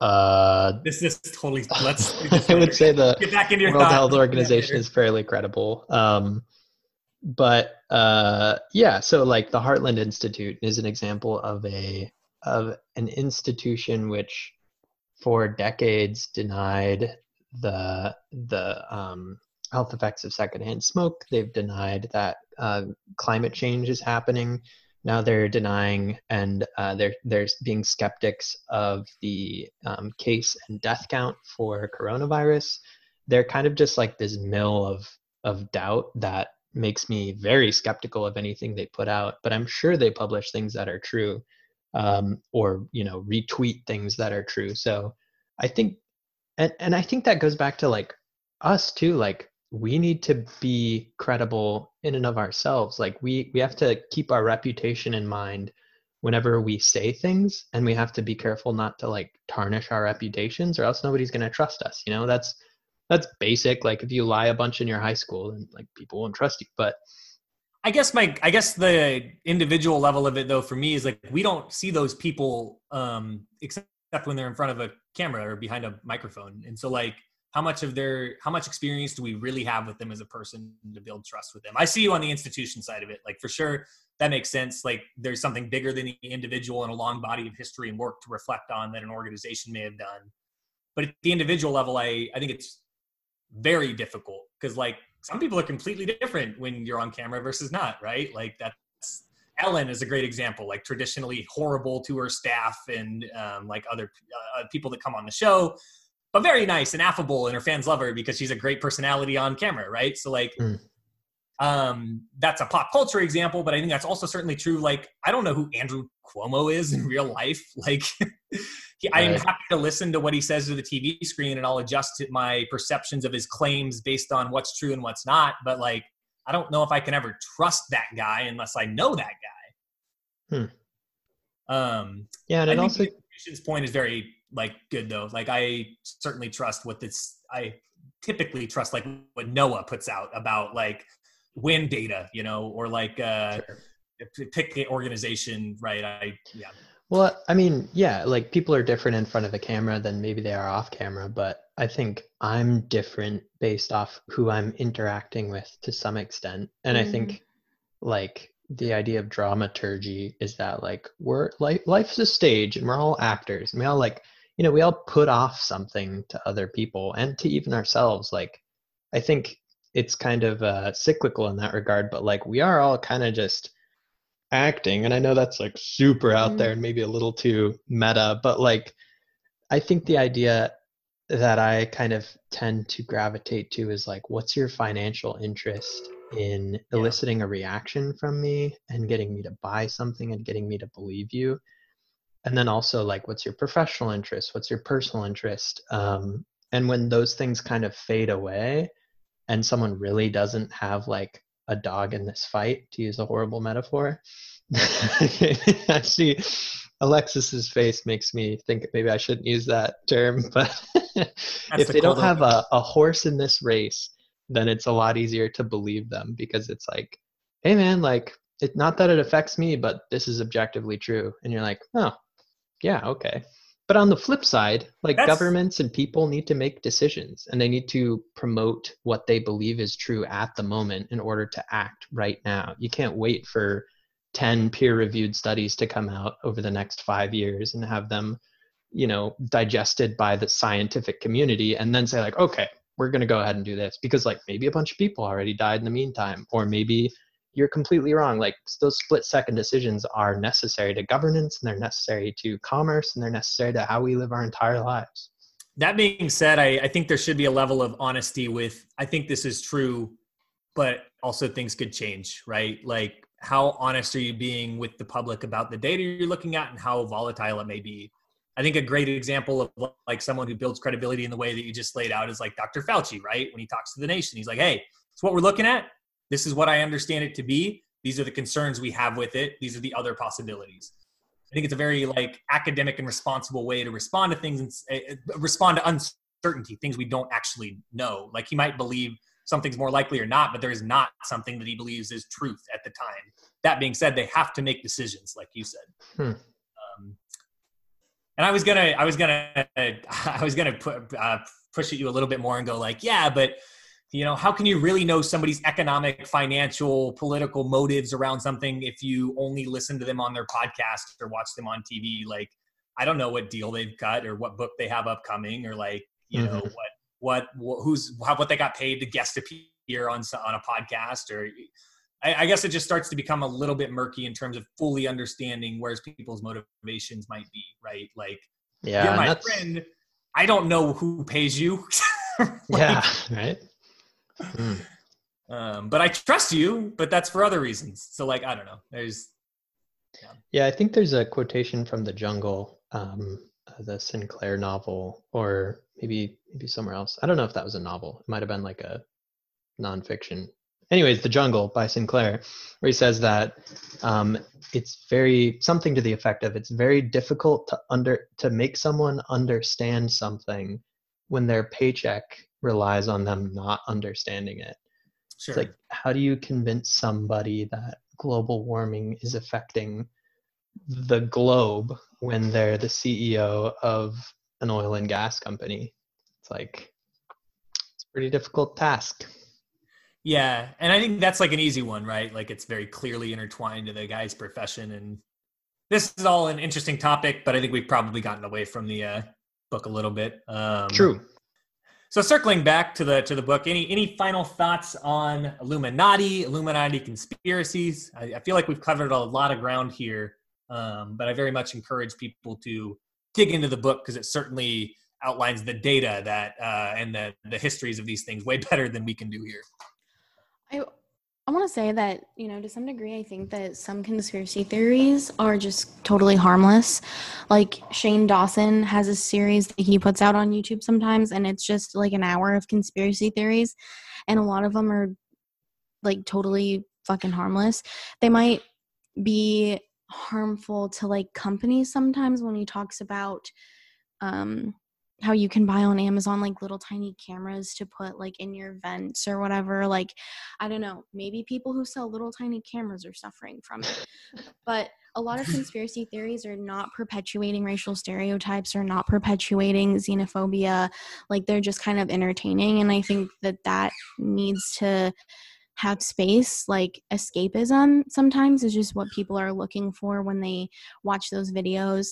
Uh, This is totally. Let's I would say the get back into your World thoughts. Health Organization is fairly credible. Um, but uh, yeah, so like the Heartland Institute is an example of a of an institution which, for decades, denied the the um, health effects of secondhand smoke. They've denied that uh, climate change is happening. Now they're denying and uh, they're there's being skeptics of the um, case and death count for coronavirus. They're kind of just like this mill of of doubt that makes me very skeptical of anything they put out. But I'm sure they publish things that are true, um, or you know retweet things that are true. So I think, and and I think that goes back to like us too. Like we need to be credible in and of ourselves. Like we we have to keep our reputation in mind whenever we say things and we have to be careful not to like tarnish our reputations or else nobody's going to trust us you know? That's that's basic. Like if you lie a bunch in your high school then like people won't trust you. But I guess my I guess the individual level of it though for me is like we don't see those people um except when they're in front of a camera or behind a microphone. And so like how much of their how much experience do we really have with them as a person to build trust with them? I see you on the institution side of it. Like for sure that makes sense. Like there's something bigger than the individual and a long body of history and work to reflect on that an organization may have done. But at the individual level, I I think it's very difficult because like some people are completely different when you're on camera versus not, right? Like that's Ellen is a great example, like traditionally horrible to her staff and um, like other uh, people that come on the show, but very nice and affable, and her fans love her because she's a great personality on camera, right? So like, Mm. um, that's a pop culture example, but I think that's also certainly true. Like I don't know who Andrew Cuomo is in real life. Like, he, I am happy to listen to what he says to the TV screen, and I'll adjust my perceptions of his claims based on what's true and what's not. But like, I don't know if I can ever trust that guy unless I know that guy. Hmm. Um, yeah, and I it also point is very like good though. Like I certainly trust what this. I typically trust like what NOAA puts out about like wind data, you know, or like uh, sure. pick the organization, right? I yeah. Well, I mean, yeah, like people are different in front of the camera than maybe they are off camera, but I think I'm different based off who I'm interacting with to some extent. And mm-hmm. I think like the idea of dramaturgy is that like we're like life's a stage and we're all actors. And we all like, you know, we all put off something to other people and to even ourselves. Like I think it's kind of uh, cyclical in that regard, but like we are all kind of just acting. And I know that's like super out mm-hmm. there and maybe a little too meta, but like I think the idea that I kind of tend to gravitate to is like, what's your financial interest in eliciting yeah. a reaction from me and getting me to buy something and getting me to believe you? And then also, like, what's your professional interest? What's your personal interest? Um, and when those things kind of fade away, and someone really doesn't have like a dog in this fight, to use a horrible metaphor, I see Alexis's face makes me think maybe I shouldn't use that term, but if the they don't have a, a horse in this race, then it's a lot easier to believe them because it's like, hey man, like it's not that it affects me, but this is objectively true. And you're like, oh, yeah, okay. But on the flip side, like That's... governments and people need to make decisions and they need to promote what they believe is true at the moment in order to act right now. You can't wait for 10 peer reviewed studies to come out over the next 5 years and have them, you know, digested by the scientific community and then say like, "Okay, we're going to go ahead and do this because like maybe a bunch of people already died in the meantime or maybe you're completely wrong. Like those split second decisions are necessary to governance and they're necessary to commerce and they're necessary to how we live our entire lives. That being said, I, I think there should be a level of honesty with, I think this is true, but also things could change, right? Like how honest are you being with the public about the data you're looking at and how volatile it may be? I think a great example of like someone who builds credibility in the way that you just laid out is like Dr. Fauci, right? When he talks to the nation, he's like, hey, it's what we're looking at this is what I understand it to be. These are the concerns we have with it. These are the other possibilities. I think it's a very like academic and responsible way to respond to things and uh, respond to uncertainty, things we don't actually know. Like he might believe something's more likely or not, but there is not something that he believes is truth at the time. That being said, they have to make decisions, like you said. Hmm. Um, and I was gonna, I was gonna, I was gonna put, uh, push at you a little bit more and go like, yeah, but you know how can you really know somebody's economic financial political motives around something if you only listen to them on their podcast or watch them on tv like i don't know what deal they've cut or what book they have upcoming or like you mm-hmm. know what what who's how what they got paid to guest appear on on a podcast or I, I guess it just starts to become a little bit murky in terms of fully understanding where's people's motivations might be right? Like yeah you're my friend. I don't know who pays you. Like, yeah right Mm. Um, but I trust you, but that's for other reasons. So like, I don't know. There's, yeah. yeah I think there's a quotation from the jungle, um, uh, the Sinclair novel, or maybe, maybe somewhere else. I don't know if that was a novel. It might've been like a nonfiction. Anyways, The Jungle by Sinclair, where he says that um, it's very something to the effect of it's very difficult to under to make someone understand something when their paycheck relies on them not understanding it. Sure. It's like, how do you convince somebody that global warming is affecting the globe when they're the CEO of an oil and gas company? It's like, it's a pretty difficult task. Yeah, and I think that's like an easy one, right? Like it's very clearly intertwined to the guy's profession, and this is all an interesting topic, but I think we've probably gotten away from the uh, book a little bit. Um, True. So circling back to the to the book, any any final thoughts on Illuminati, Illuminati conspiracies? I, I feel like we've covered a lot of ground here, um, but I very much encourage people to dig into the book because it certainly outlines the data that uh, and the the histories of these things way better than we can do here. I I want to say that, you know, to some degree, I think that some conspiracy theories are just totally harmless. Like Shane Dawson has a series that he puts out on YouTube sometimes, and it's just like an hour of conspiracy theories. And a lot of them are like totally fucking harmless. They might be harmful to like companies sometimes when he talks about um how you can buy on Amazon like little tiny cameras to put like in your vents or whatever. Like, I don't know, maybe people who sell little tiny cameras are suffering from it. But a lot of conspiracy theories are not perpetuating racial stereotypes or not perpetuating xenophobia. Like, they're just kind of entertaining. And I think that that needs to have space like escapism sometimes is just what people are looking for when they watch those videos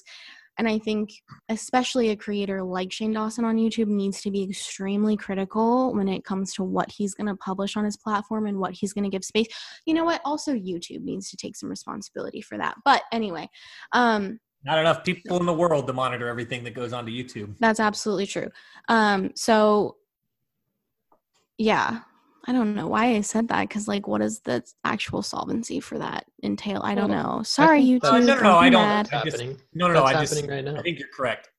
and I think, especially a creator like Shane Dawson on YouTube, needs to be extremely critical when it comes to what he's going to publish on his platform and what he's going to give space. You know what? Also, YouTube needs to take some responsibility for that. But anyway, um, not enough people in the world to monitor everything that goes onto YouTube. That's absolutely true. Um, so, yeah, I don't know why I said that because, like, what does the actual solvency for that entail? I don't know. Sorry, you two. No, no, no, I don't. That's happening. no, no, no. That's I happening just, right now. I think you're correct.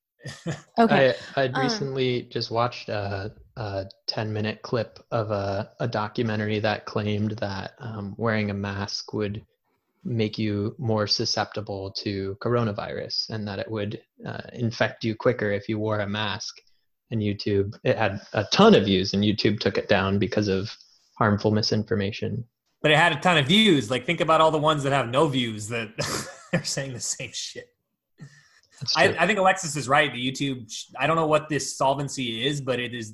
Okay. I I'd Um, recently just watched a, a 10 minute clip of a, a documentary that claimed that um, wearing a mask would make you more susceptible to coronavirus and that it would uh, infect you quicker if you wore a mask. And YouTube, it had a ton of views, and YouTube took it down because of harmful misinformation. but it had a ton of views. Like, think about all the ones that have no views that are saying the same shit. I. I think Alexis is right. The YouTube, I don't know what this solvency is, but it is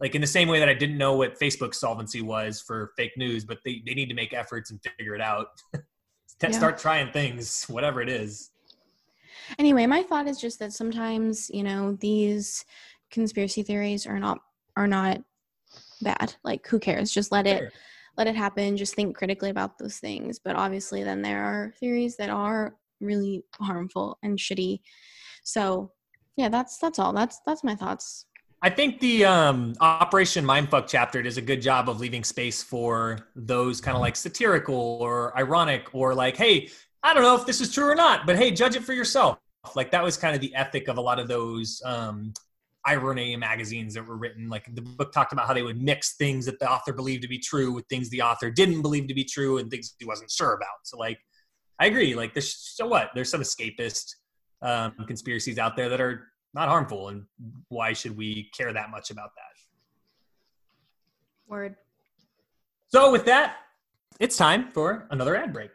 like in the same way that I didn't know what Facebook's solvency was for fake news, but they, they need to make efforts and figure it out. Yeah. Start trying things, whatever it is. anyway my thought is just that sometimes you know these conspiracy theories are not are not bad. Like who cares? Just let it let it happen. Just think critically about those things. But obviously then there are theories that are really harmful and shitty. So yeah that's that's all. That's that's my thoughts. I think the um, Operation Mindfuck chapter does a good job of leaving space for those kind of like satirical or ironic or like, hey, I don't know if this is true or not, but hey, judge it for yourself. Like that was kind of the ethic of a lot of those um, irony magazines that were written. Like the book talked about how they would mix things that the author believed to be true with things the author didn't believe to be true and things he wasn't sure about. So like, I agree. Like there's so what? There's some escapist um, conspiracies out there that are not harmful and why should we care that much about that word so with that it's time for another ad break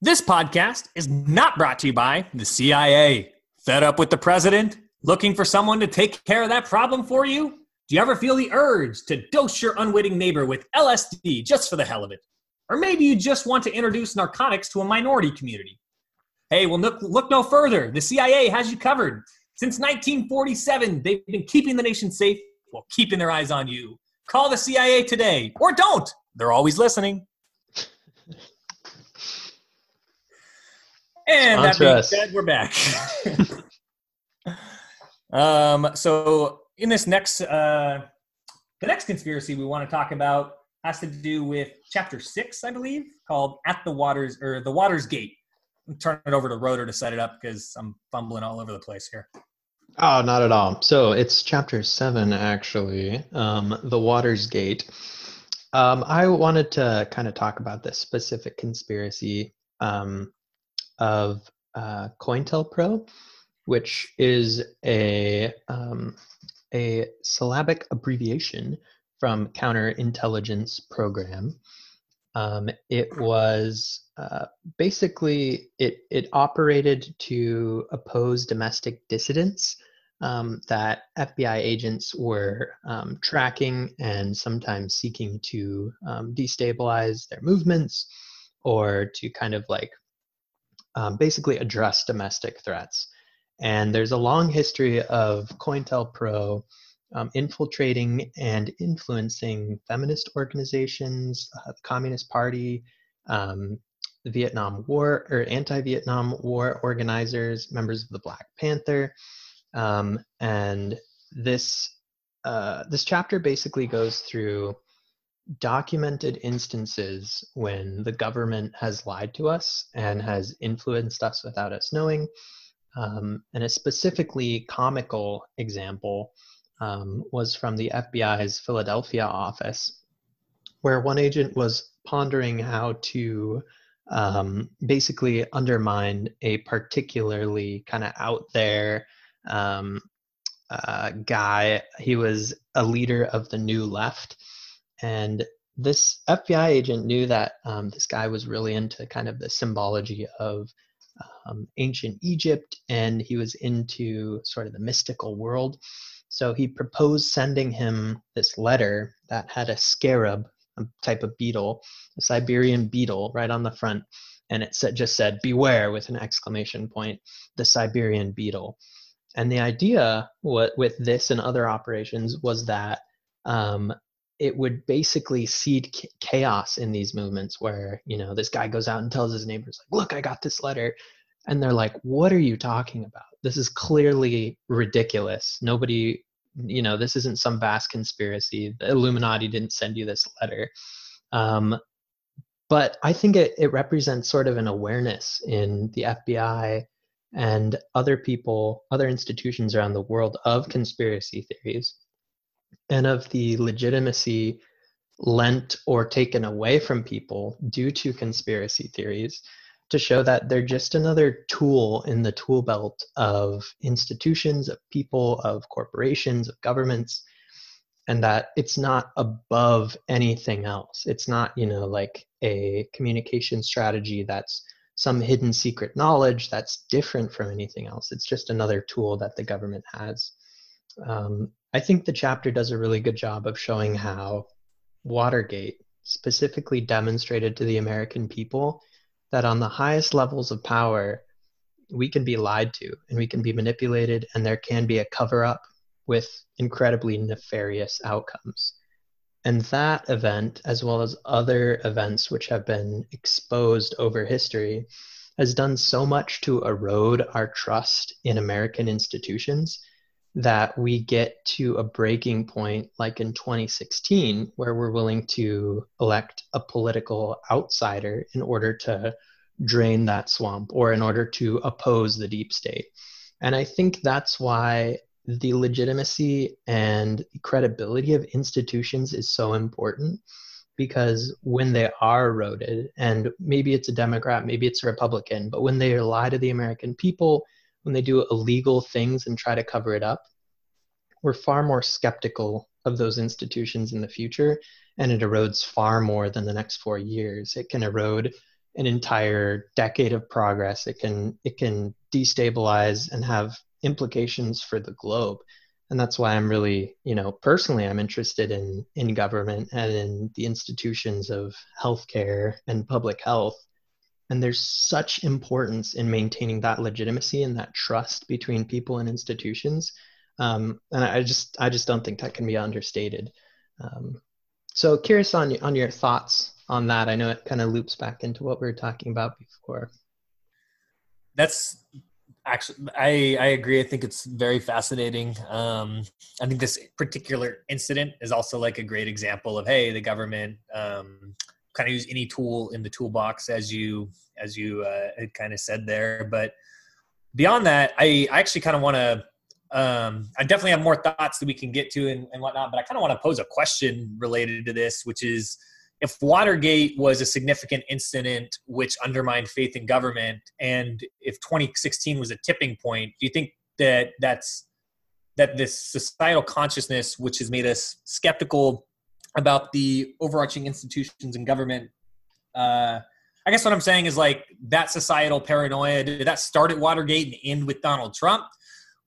this podcast is not brought to you by the cia fed up with the president looking for someone to take care of that problem for you do you ever feel the urge to dose your unwitting neighbor with lsd just for the hell of it or maybe you just want to introduce narcotics to a minority community Hey, well, look, look no further. The CIA has you covered. Since 1947, they've been keeping the nation safe while keeping their eyes on you. Call the CIA today, or don't. They're always listening. And that being said, we're back. um, so in this next, uh, the next conspiracy we want to talk about has to do with chapter six, I believe, called "At the Waters" or "The Waters Gate." Turning it over to Roder to set it up because I'm fumbling all over the place here. Oh, not at all. So it's chapter seven, actually, um, the Waters Gate. Um, I wanted to kind of talk about this specific conspiracy um, of uh, COINTELPRO, which is a um, a syllabic abbreviation from Counterintelligence Program. Um, it was uh, basically it it operated to oppose domestic dissidents um, that FBI agents were um, tracking and sometimes seeking to um, destabilize their movements or to kind of like um, basically address domestic threats. And there's a long history of COINTELPRO um, infiltrating and influencing feminist organizations, uh, the Communist Party, um, the Vietnam War or anti-Vietnam War organizers, members of the Black Panther, um, and this uh, this chapter basically goes through documented instances when the government has lied to us and has influenced us without us knowing. Um, and a specifically comical example um, was from the FBI's Philadelphia office, where one agent was pondering how to um, basically undermine a particularly kind of out there um, uh, guy. He was a leader of the New Left. And this FBI agent knew that um, this guy was really into kind of the symbology of um, ancient Egypt and he was into sort of the mystical world. So he proposed sending him this letter that had a scarab, a type of beetle, a Siberian beetle, right on the front. And it said, just said, Beware with an exclamation point, the Siberian beetle. And the idea what, with this and other operations was that um, it would basically seed chaos in these movements where, you know, this guy goes out and tells his neighbors, like, look, I got this letter. And they're like, what are you talking about? This is clearly ridiculous. Nobody, you know, this isn't some vast conspiracy. The Illuminati didn't send you this letter. Um, but I think it, it represents sort of an awareness in the FBI and other people, other institutions around the world of conspiracy theories and of the legitimacy lent or taken away from people due to conspiracy theories to show that they're just another tool in the tool belt of institutions, of people, of corporations, of governments, and that it's not above anything else. It's not, you know, like a communication strategy that's some hidden secret knowledge that's different from anything else. It's just another tool that the government has. Um, I think the chapter does a really good job of showing how Watergate specifically demonstrated to the American people that on the highest levels of power, we can be lied to and we can be manipulated, and there can be a cover up with incredibly nefarious outcomes. And that event, as well as other events which have been exposed over history, has done so much to erode our trust in American institutions that we get to a breaking point like in 2016 where we're willing to elect a political outsider in order to drain that swamp or in order to oppose the deep state. And I think that's why the legitimacy and credibility of institutions is so important because when they are eroded, and maybe it's a Democrat, maybe it's a Republican, but when they lie to the American people, when they do illegal things and try to cover it up, we're far more skeptical of those institutions in the future, and it erodes far more than the next four years. It can erode an entire decade of progress. It can it can destabilize and have implications for the globe and that's why i'm really you know personally i'm interested in in government and in the institutions of healthcare and public health and there's such importance in maintaining that legitimacy and that trust between people and institutions. Um, and i just i just don't think that can be understated. Um, so curious on on your thoughts on that. I know it kind of loops back into what we were talking about before. That's actually i i agree. I think it's very fascinating. Um i think this particular incident is also like a great example of hey the government um kind of use any tool in the toolbox as you as you uh, had kind of said there but beyond that i i actually kind of want to um i definitely have more thoughts that we can get to and, and whatnot but i kind of want to pose a question related to this which is if Watergate was a significant incident which undermined faith in government, and if 2016 was a tipping point, do you think that that's that this societal consciousness, which has made us skeptical about the overarching institutions and government, uh, I guess what I'm saying is like that societal paranoia. Did that start at Watergate and end with Donald Trump?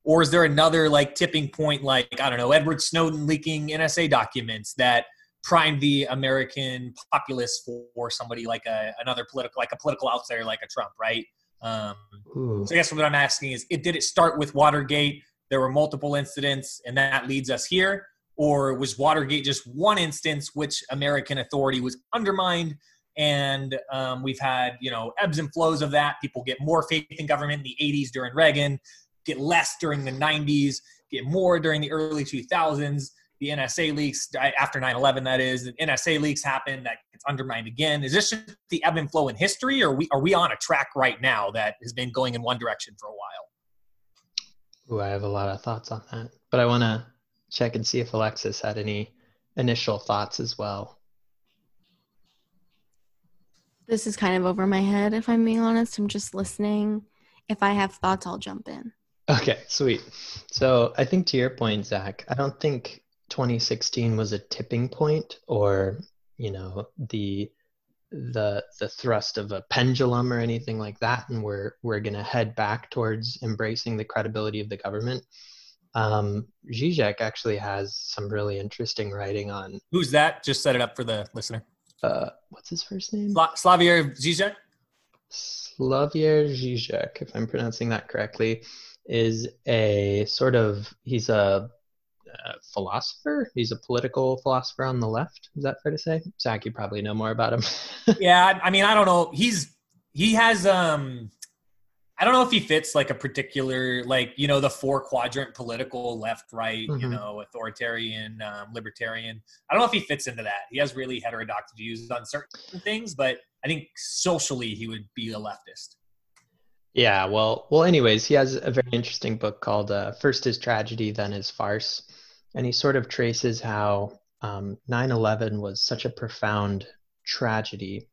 Or is there another like tipping point, like I don't know, Edward Snowden leaking NSA documents that primed the American populace for somebody like a another political like a political outsider like a Trump, right? Um, so I guess what I'm asking is, it did it start with Watergate? There were multiple incidents, and that leads us here, or was Watergate just one instance which American authority was undermined? And um, we've had you know ebbs and flows of that. People get more faith in government in the 80s during Reagan, get less during the 90s, get more during the early 2000s the NSA leaks after 9/11. That is, the NSA leaks happen. That gets undermined again. Is this just the ebb and flow in history, or are we are we on a track right now that has been going in one direction for a while? Ooh, I have a lot of thoughts on that, but I want to check and see if Alexis had any initial thoughts as well. This is kind of over my head, if I'm being honest. I'm just listening. If I have thoughts, I'll jump in. Okay, sweet. So I think to your point, Zach, I don't think 2016 was a tipping point or, you know, the the the thrust of a pendulum or anything like that, and we're we're gonna head back towards embracing the credibility of the government. Um, Zizek actually has some really interesting writing on. Who's that? Just set it up for the listener. Uh, what's his first name? Sla- Slavoj Zizek. Slavoj Zizek, if I'm pronouncing that correctly, is a sort of he's a, a, philosopher. He's a political philosopher on the left. Is that fair to say? Zach, you probably know more about him. yeah, I mean, I don't know. He's he has um I don't know if he fits like a particular like you know the four quadrant political left right mm-hmm. you know authoritarian um, libertarian. I don't know if he fits into that. He has really heterodox views on certain things, but I think socially he would be a leftist. Yeah, well, well. Anyways, he has a very interesting book called uh, "First as Tragedy, Then as Farce," and he sort of traces how um, 9/11 was such a profound tragedy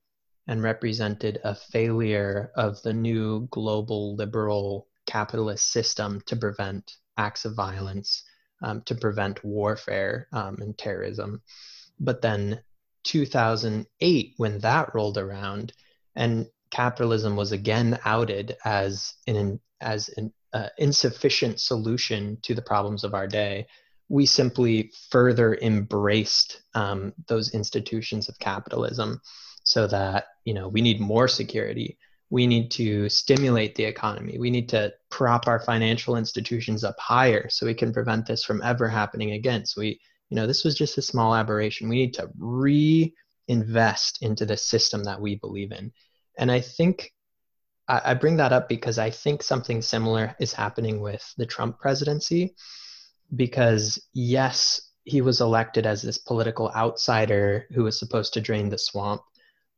and represented a failure of the new global liberal capitalist system to prevent acts of violence, um, to prevent warfare um, and terrorism. But then 2008, when that rolled around, and capitalism was again outed as an as an uh, insufficient solution to the problems of our day, we simply further embraced um, those institutions of capitalism so that you know we need more security. We need to stimulate the economy. We need to prop our financial institutions up higher so we can prevent this from ever happening again. So we you know this was just a small aberration. We need to reinvest into the system that we believe in. And i think I, bring that up because i think something similar is happening with the trump presidency because yes he was elected as this political outsider who was supposed to drain the swamp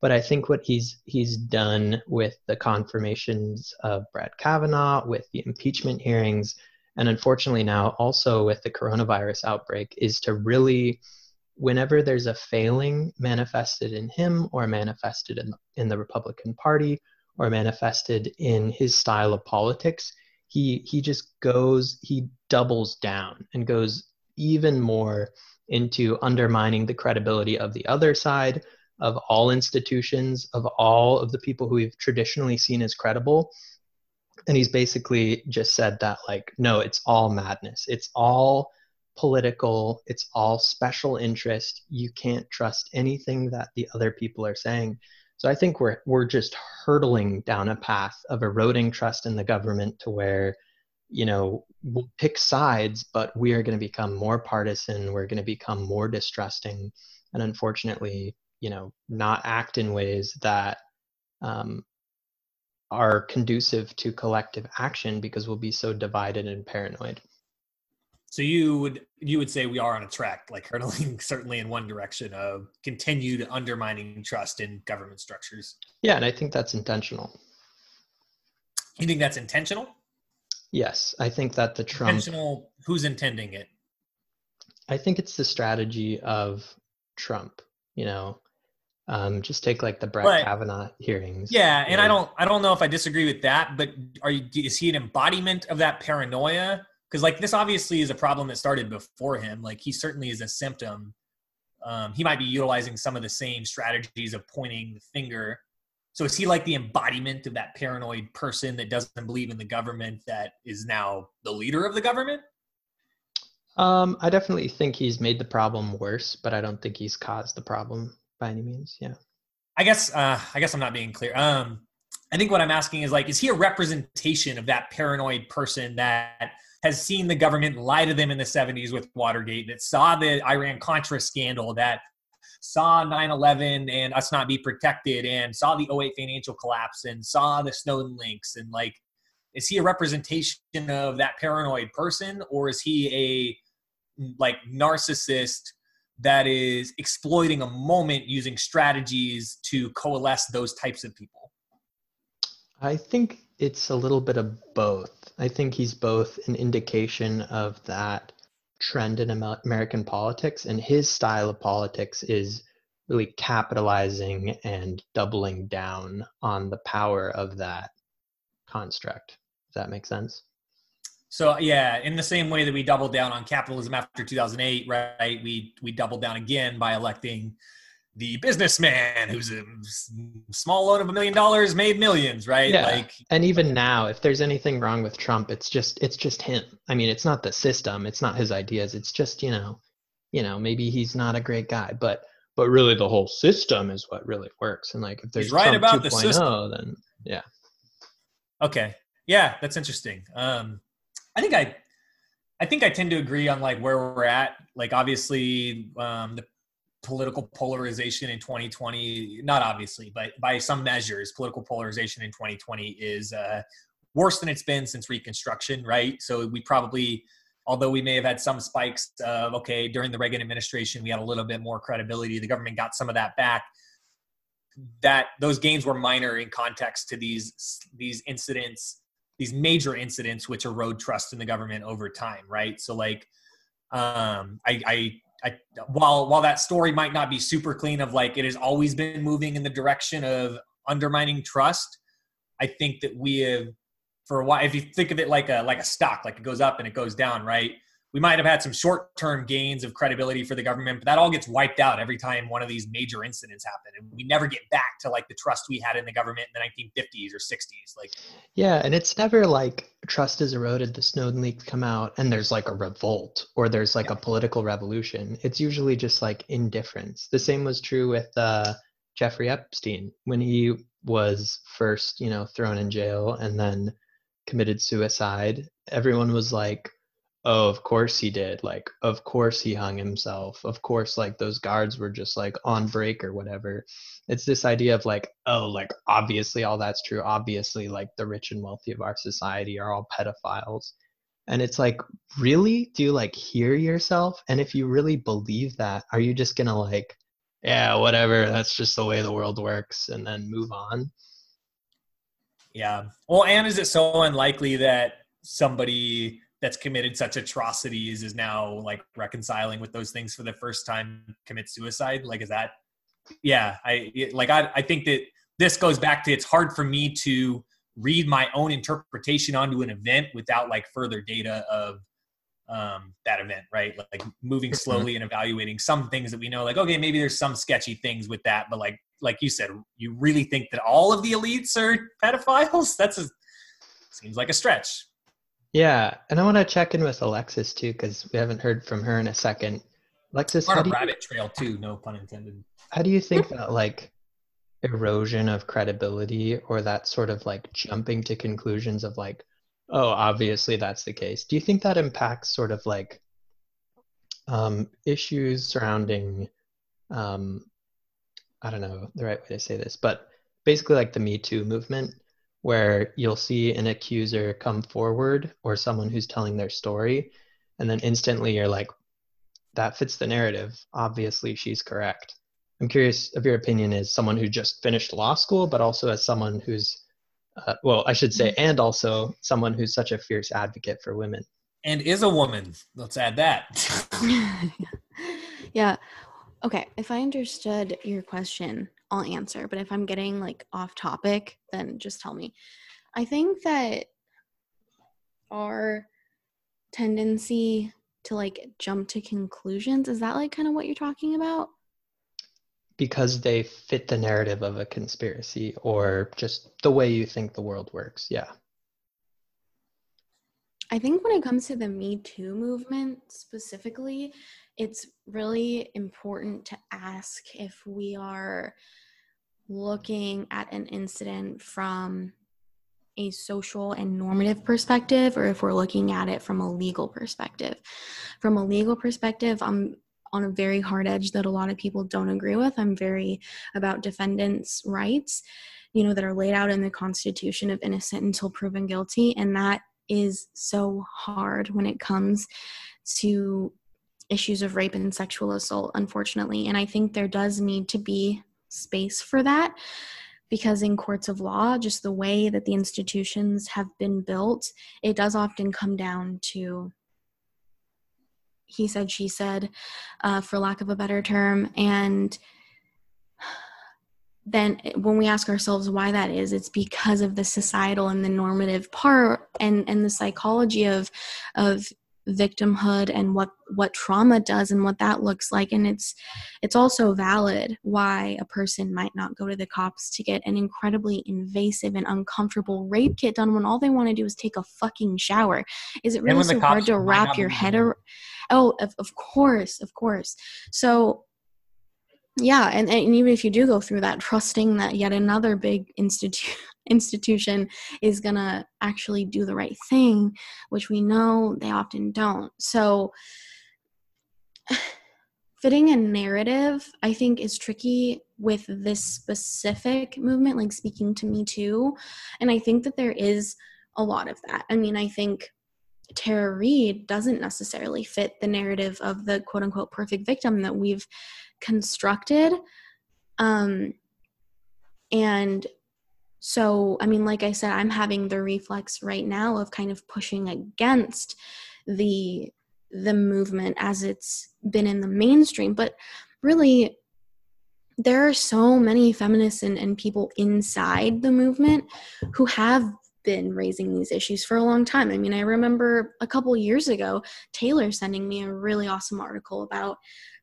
but I think what he's he's done with the confirmations of Brett Kavanaugh, with the impeachment hearings, and unfortunately now also with the coronavirus outbreak, is to really, whenever there's a failing manifested in him or manifested in in the Republican Party or manifested in his style of politics, he he just goes he doubles down and goes even more into undermining the credibility of the other side of all institutions, of all of the people who we've traditionally seen as credible. And he's basically just said that, like, no, it's all madness. It's all political. It's all special interest. You can't trust anything that the other people are saying. So I think we're we're just hurtling down a path of eroding trust in the government to where, you know, we'll pick sides, but we are going to become more partisan. We're going to become more distrusting, and unfortunately, you know not act in ways that um, are conducive to collective action because we'll be so divided and paranoid. So you would you would say we are on a track like hurtling certainly in one direction of continued undermining trust in government structures? Yeah and i think that's intentional. You think that's intentional? Yes i think that the trump intentional who's intending it? I think it's the strategy of trump you know um, just take like the Brett but, Kavanaugh hearings. Yeah, and I don't, I don't know if I disagree with that. But are you? Is he an embodiment of that paranoia? Because like this obviously is a problem that started before him. Like he certainly is a symptom. Um, he might be utilizing some of the same strategies of pointing the finger. So is he like the embodiment of that paranoid person that doesn't believe in the government that is now the leader of the government? Um, I definitely think he's made the problem worse, but I don't think he's caused the problem by any means. Yeah. I guess uh, I guess I'm not being clear. Um, I think what I'm asking is like, is he a representation of that paranoid person that has seen the government lie to them in the 70s with Watergate, that saw the Iran Contra scandal, that saw 9/11 and us not be protected, and saw the 08 financial collapse, and saw the Snowden links, and like, is he a representation of that paranoid person, or is he a like narcissist that is exploiting a moment using strategies to coalesce those types of people? I think it's a little bit of both. I think he's both an indication of that trend in American politics, and his style of politics is really capitalizing and doubling down on the power of that construct. Does that make sense? So yeah, in the same way that we doubled down on capitalism after 2008, right? We we doubled down again by electing the businessman who's a small loan of a million dollars made millions, right? Yeah. Like and even now, if there's anything wrong with Trump, it's just it's just him. I mean, it's not the system, it's not his ideas, it's just, you know, you know, maybe he's not a great guy, but but really the whole system is what really works. And like if there's he's right Trump about 2. the system, oh, then yeah. Okay. Yeah, that's interesting. Um I think I I think I tend to agree on like where we're at. Like obviously um the political polarization in 2020 not obviously but by some measures political polarization in 2020 is uh, worse than it's been since reconstruction right so we probably although we may have had some spikes of okay during the reagan administration we had a little bit more credibility the government got some of that back that those gains were minor in context to these these incidents these major incidents which erode trust in the government over time right so like um i i I, while while that story might not be super clean of like it has always been moving in the direction of undermining trust, I think that we have for a while. If you think of it like a like a stock, like it goes up and it goes down, right? We might have had some short term gains of credibility for the government, but that all gets wiped out every time one of these major incidents happen. And we never get back to like the trust we had in the government in the 1950s or 60s. Like, yeah. And it's never like trust is eroded, the Snowden leaks come out, and there's like a revolt or there's like yeah. a political revolution. It's usually just like indifference. The same was true with uh, Jeffrey Epstein when he was first, you know, thrown in jail and then committed suicide. Everyone was like, oh of course he did like of course he hung himself. Of course like those guards were just like on break or whatever. It's this idea of like oh like obviously all that's true. Obviously like the rich and wealthy of our society are all pedophiles. And it's like really? Do you like hear yourself? And if you really believe that are you just gonna like yeah whatever that's just the way the world works and then move on? Yeah. Well and is it so unlikely that somebody that's committed such atrocities is now like reconciling with those things for the first time commit suicide like is that yeah i like i, I think that this goes back to it's hard for me to read my own interpretation onto an event without like further data of um, that event, right? Like moving mm-hmm. slowly and evaluating some things that we know, like okay, maybe there's some sketchy things with that, but like like you said, you really think that all of the elites are pedophiles? That's a seems like a stretch. Yeah, and I want to check in with Alexis too because we haven't heard from her in a second. Alexis, on a rabbit trail too, no pun intended. How do you think that like erosion of credibility or that sort of like jumping to conclusions of like, oh, obviously that's the case. Do you think that impacts sort of like um, issues surrounding, um, I don't know the right way to say this, but basically like the Me Too movement? Where you'll see an accuser come forward or someone who's telling their story and then instantly you're like that fits the narrative. Obviously she's correct. I'm curious of your opinion as someone who just finished law school but also as someone who's uh, well i should say and also someone who's such a fierce advocate for women. And is a woman. Let's add that. Yeah. Okay. If i understood your question I'll answer. But if I'm getting like off topic, then just tell me. I think that our tendency to like jump to conclusions is that like kind of what you're talking about? Because they fit the narrative of a conspiracy or just the way you think the world works. Yeah. I think when it comes to the Me Too movement specifically, it's really important to ask if we are looking at an incident from a social and normative perspective or if we're looking at it from a legal perspective. From a legal perspective, I'm on a very hard edge that a lot of people don't agree with. I'm very about defendants' rights, you know, that are laid out in the Constitution of innocent until proven guilty. And that is so hard when it comes to issues of rape and sexual assault, unfortunately. And I think there does need to be space for that because in courts of law, just the way that the institutions have been built, it does often come down to he said, she said, uh, for lack of a better term. And then when we ask ourselves why that is, it's because of the societal and the normative part and, and the psychology of, of victimhood and what what trauma does and what that looks like. And it's it's also valid why a person might not go to the cops to get an incredibly invasive and uncomfortable rape kit done when all they want to do is take a fucking shower. Is it really so hard to wrap your head around oh of, of course of course. So yeah and, and even if you do go through that trusting that yet another big institute institution is going to actually do the right thing which we know they often don't. So fitting a narrative i think is tricky with this specific movement like speaking to me too and i think that there is a lot of that. I mean i think Tara Reade doesn't necessarily fit the narrative of the quote unquote perfect victim that we've constructed. Um, and so, I mean, like I said, I'm having the reflex right now of kind of pushing against the the movement as it's been in the mainstream. But really, there are so many feminists and, and people inside the movement who have been raising these issues for a long time. I mean, I remember a couple years ago, Taylor sending me a really awesome article about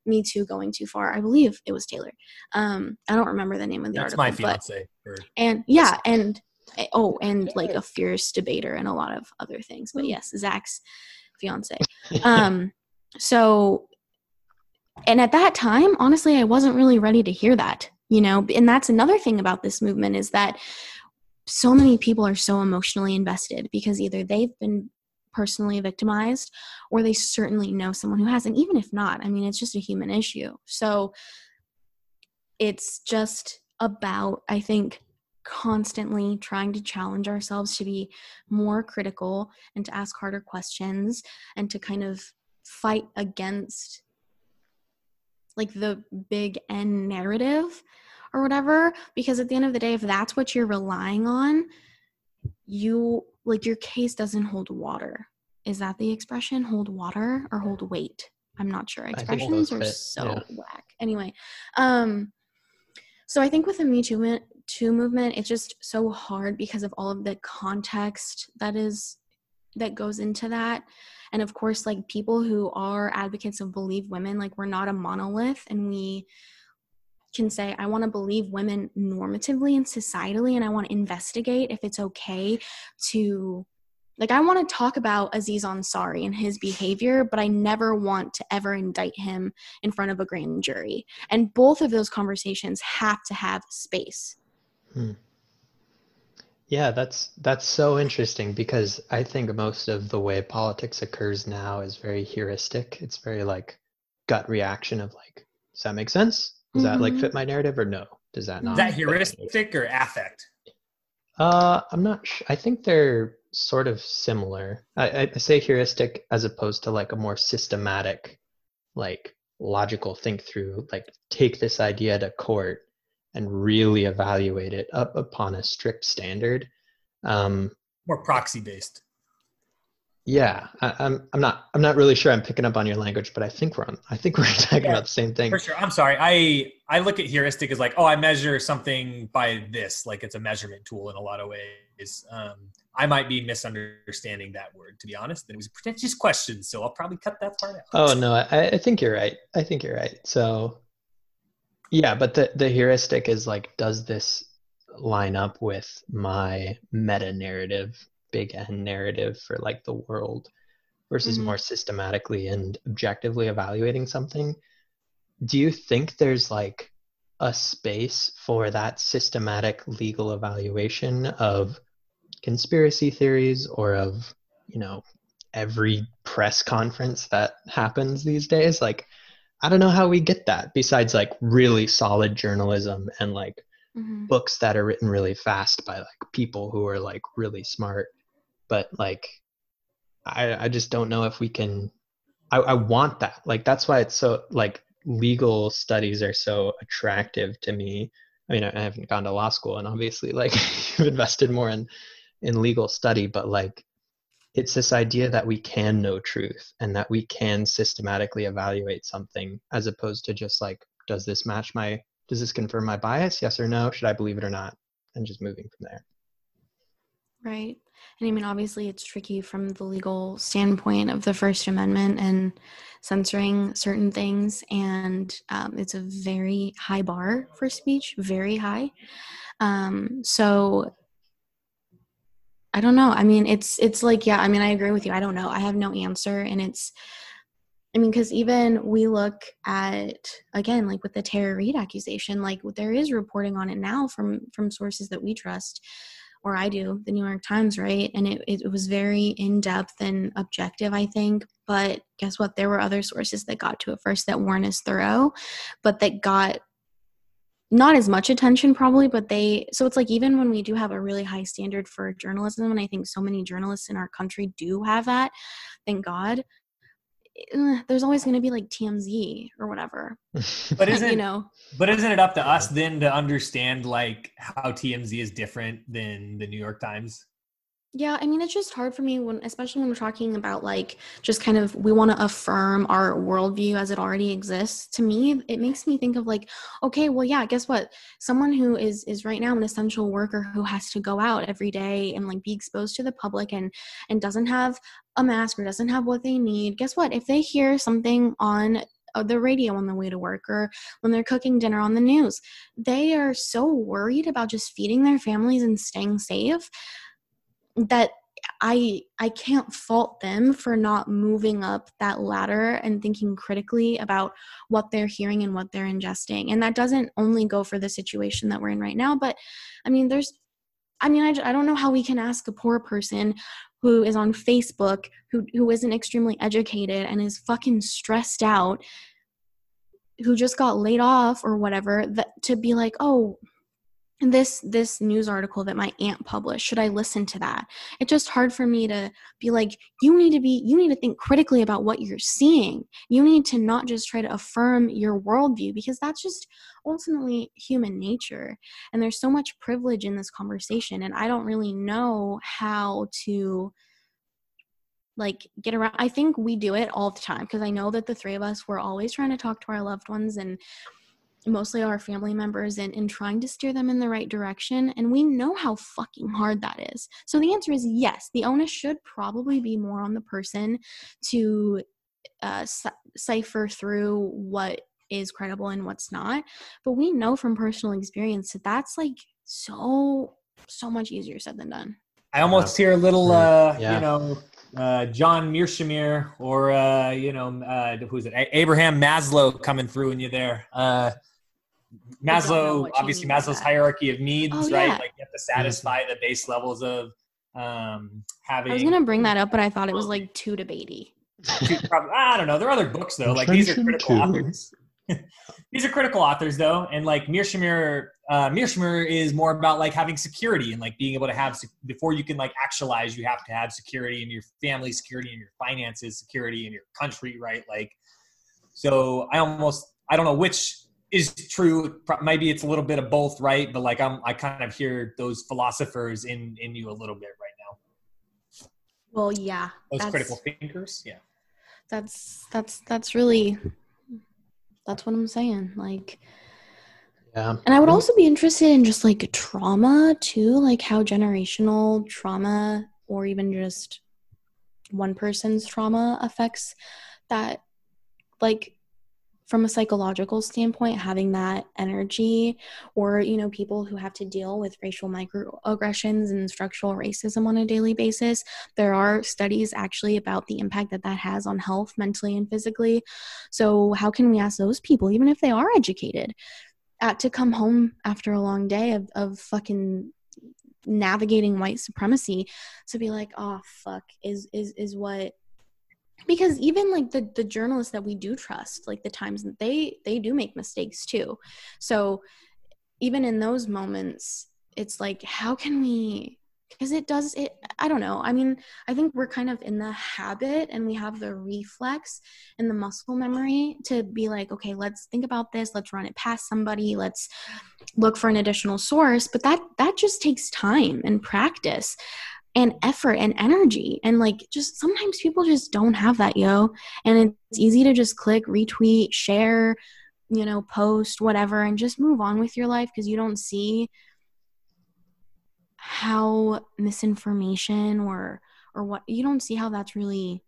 Me Too going too far. I believe it was Taylor. Um, I don't remember the name of the That's article. That's my fiance. But, and yeah, and oh, and like a fierce debater and a lot of other things. But yes, Zach's fiance. Um, so, and at that time, honestly, I wasn't really ready to hear that. You know, and that's another thing about this movement is that so many people are so emotionally invested because either they've been personally victimized or they certainly know someone who has and even if not i mean it's just a human issue. So it's just about i think constantly trying to challenge ourselves to be more critical and to ask harder questions and to kind of fight against like the big N narrative or whatever because at the end of the day if that's what you're relying on you like your case doesn't hold water. Is that the expression? Hold water or hold weight? I'm not sure. Expressions are fit. so yeah. whack. Anyway um so i think with the me too, movement, too movement it's just so hard because of all of the context that is that goes into that. And of course like people who are advocates of believe women like we're not a monolith and we can say, I want to believe women normatively and societally, and I want to investigate if it's okay to, like, I want to talk about Aziz Ansari and his behavior, but I never want to ever indict him in front of a grand jury. And both of those conversations have to have space. Hmm. Yeah, that's that's so interesting because I think most of the way politics occurs now is very heuristic. It's very like gut reaction of like, does that make sense? Does mm-hmm. that like fit mm-hmm. my narrative or no? Does that not? Is that heuristic or affect? Uh, I'm not. Sh- I think they're sort of similar. I, I say heuristic as opposed to like a more systematic, like logical think through. Like take this idea to court and really evaluate it up upon a strict standard. Um, more proxy based. Yeah, I, am I'm, I'm not I'm not really sure I'm picking up on your language, but I think we're on I think we're talking yeah, about the same thing. For sure. I'm sorry. I I look at heuristic as like, oh, I measure something by this, like it's a measurement tool in a lot of ways. Um, I might be misunderstanding that word, to be honest. And it was a pretentious question, so I'll probably cut that part out. Oh no, I, I think you're right. I think you're right. So yeah, but the the heuristic is like, does this line up with my meta narrative big N narrative for like the world versus mm-hmm. more systematically and objectively evaluating something. Do you think there's like a space for that systematic legal evaluation of conspiracy theories or of, you know, every press conference that happens these days? Like, I don't know how we get that besides like really solid journalism and like mm-hmm. books that are written really fast by like people who are like really smart but like I, I just don't know if we can I, I want that. Like that's why it's so like legal studies are so attractive to me. I mean, I haven't gone to law school, and obviously, like you've invested more in in legal study, but like it's this idea that we can know truth and that we can systematically evaluate something as opposed to just like does this match my does this confirm my bias? Yes or no? Should i believe it or not? And just moving from there. Right and i mean obviously it's tricky from the legal standpoint of the first amendment and censoring certain things and um, it's a very high bar for speech very high um, so I don't know. I mean, it's it's like yeah. I mean, I agree with you. I don't know. I have no answer, and it's. I mean, because even we look at again, like with the Tara Reade accusation, like there is reporting on it now from from sources that we trust, or I do, the New York Times, right? And it it was very in depth and objective, I think. But guess what? There were other sources that got to it first that weren't as thorough, but that got not as much attention probably but they so it's like even when we do have a really high standard for journalism and i think so many journalists in our country do have that thank god eh, there's always going to be like tmz or whatever. But isn't you know? but isn't it up to us then to understand like how tmz is different than the new york times yeah, I mean, it's just hard for me when, especially when we're talking about like just kind of we want to affirm our worldview as it already exists. To me, it makes me think of like, okay, well, yeah, guess what? Someone who is is right now an essential worker who has to go out every day and like be exposed to the public and and doesn't have a mask or doesn't have what they need. Guess what? If they hear something on uh, the radio on the way to work or when they're cooking dinner on the news. They are so worried about just feeding their families and staying safe that I I can't fault them for not moving up that ladder and thinking critically about what they're hearing and what they're ingesting. And that doesn't only go for the situation that we're in right now, but I mean there's I mean I, I don't know how we can ask a poor person who is on Facebook who who isn't extremely educated and is fucking stressed out who just got laid off or whatever that to be like, "Oh, this this news article that my aunt published should i listen to that? It's just hard for me to be like you need to be you need to think critically about what you're seeing. You need to not just try to affirm your worldview because that's just ultimately human nature. And there's so much privilege in this conversation and i don't really know how to like get around i think we do it all the time because i know that the three of us we're always trying to talk to our loved ones and mostly our family members and, and trying to steer them in the right direction. And we know how fucking hard that is. So the answer is yes, the onus should probably be more on the person to uh, cipher through what is credible and what's not. But we know from personal experience that that's like so, so much easier said than done. I almost hear a little, uh, yeah. you know, uh, John Mearsheimer or uh, you know uh, who's it? Abraham Maslow coming through in you there. Uh, Maslow, obviously Maslow's hierarchy of needs, oh, right? Like you have to satisfy the base levels of um, having. I was gonna bring that up, but I thought it was like too debatey. I don't know. There are other books though. Like these are critical authors. these are critical authors though, and like Mearsheimer, uh, Mearsheimer is more about like having security and like being able to have before you can like actualize, you have to have security in your family, security in your finances, security in your country, right? Like, so I almost I don't know which is true. Maybe it's a little bit of both, right? But like I'm, I kind of hear those philosophers in in you a little bit right now. Well, yeah, those critical thinkers, yeah. That's that's that's really that's what I'm saying. Like, yeah. And I would also be interested in just like trauma too, like how generational trauma or even just one person's trauma affects that like from a psychological standpoint having that energy or you know people who have to deal with racial microaggressions and structural racism on a daily basis. There are studies actually about the impact that that has on health mentally and physically. So how can we ask those people even if they are educated at to come home after a long day of, of fucking navigating white supremacy to be like oh fuck is is is what because even like the the journalists that we do trust like the times that they they do make mistakes too. So even in those moments it's like how can we because it does it i don't know. I mean i think we're kind of in the habit and we have the reflex and the muscle memory to be like okay let's think about this. Let's run it past somebody. Let's look for an additional source. But that that just takes time and practice and effort and energy and like just sometimes people just don't have that yo and it's easy to just click retweet share you know post whatever and just move on with your life because you don't see how misinformation or or what you don't see how that's really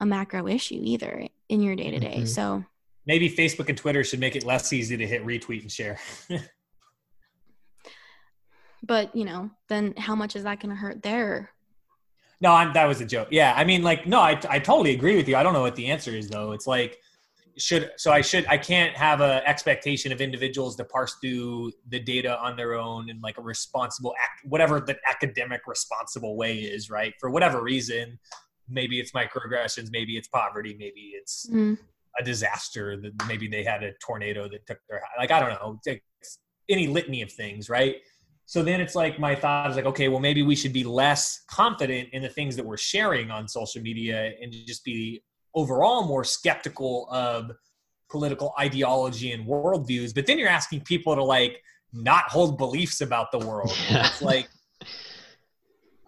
a macro issue either in your day to day. Mm-hmm. So maybe Facebook and Twitter should make it less easy to hit retweet and share. but you know, then how much is that going to hurt there? No, I'm, that was a joke. Yeah, I mean, like, no, I I totally agree with you. I don't know what the answer is though. It's like should so i should i can't have a expectation of individuals to parse through the data on their own in like a responsible act whatever the academic responsible way is right for whatever reason maybe it's microaggressions maybe it's poverty maybe it's mm. a disaster that maybe they had a tornado that took their like i don't know any litany of things right so then it's like my thought is like okay well maybe we should be less confident in the things that we're sharing on social media and just be overall more skeptical of political ideology and worldviews. But then you're asking people to like not hold beliefs about the world. Yeah. It's like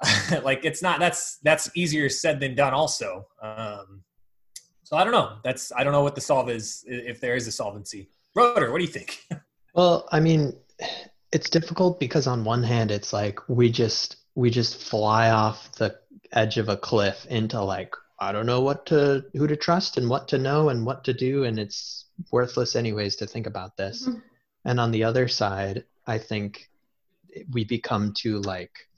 like it's not that's that's easier said than done also. Um so I don't know. That's I don't know what the solve is if there is a solvency. Roder, what do you think? Well, I mean, it's difficult because on one hand it's like we just we just fly off the edge of a cliff into like I don't know what to who to trust and what to know and what to do and it's worthless anyways to think about this. Mm-hmm. And on the other side, I think we become too like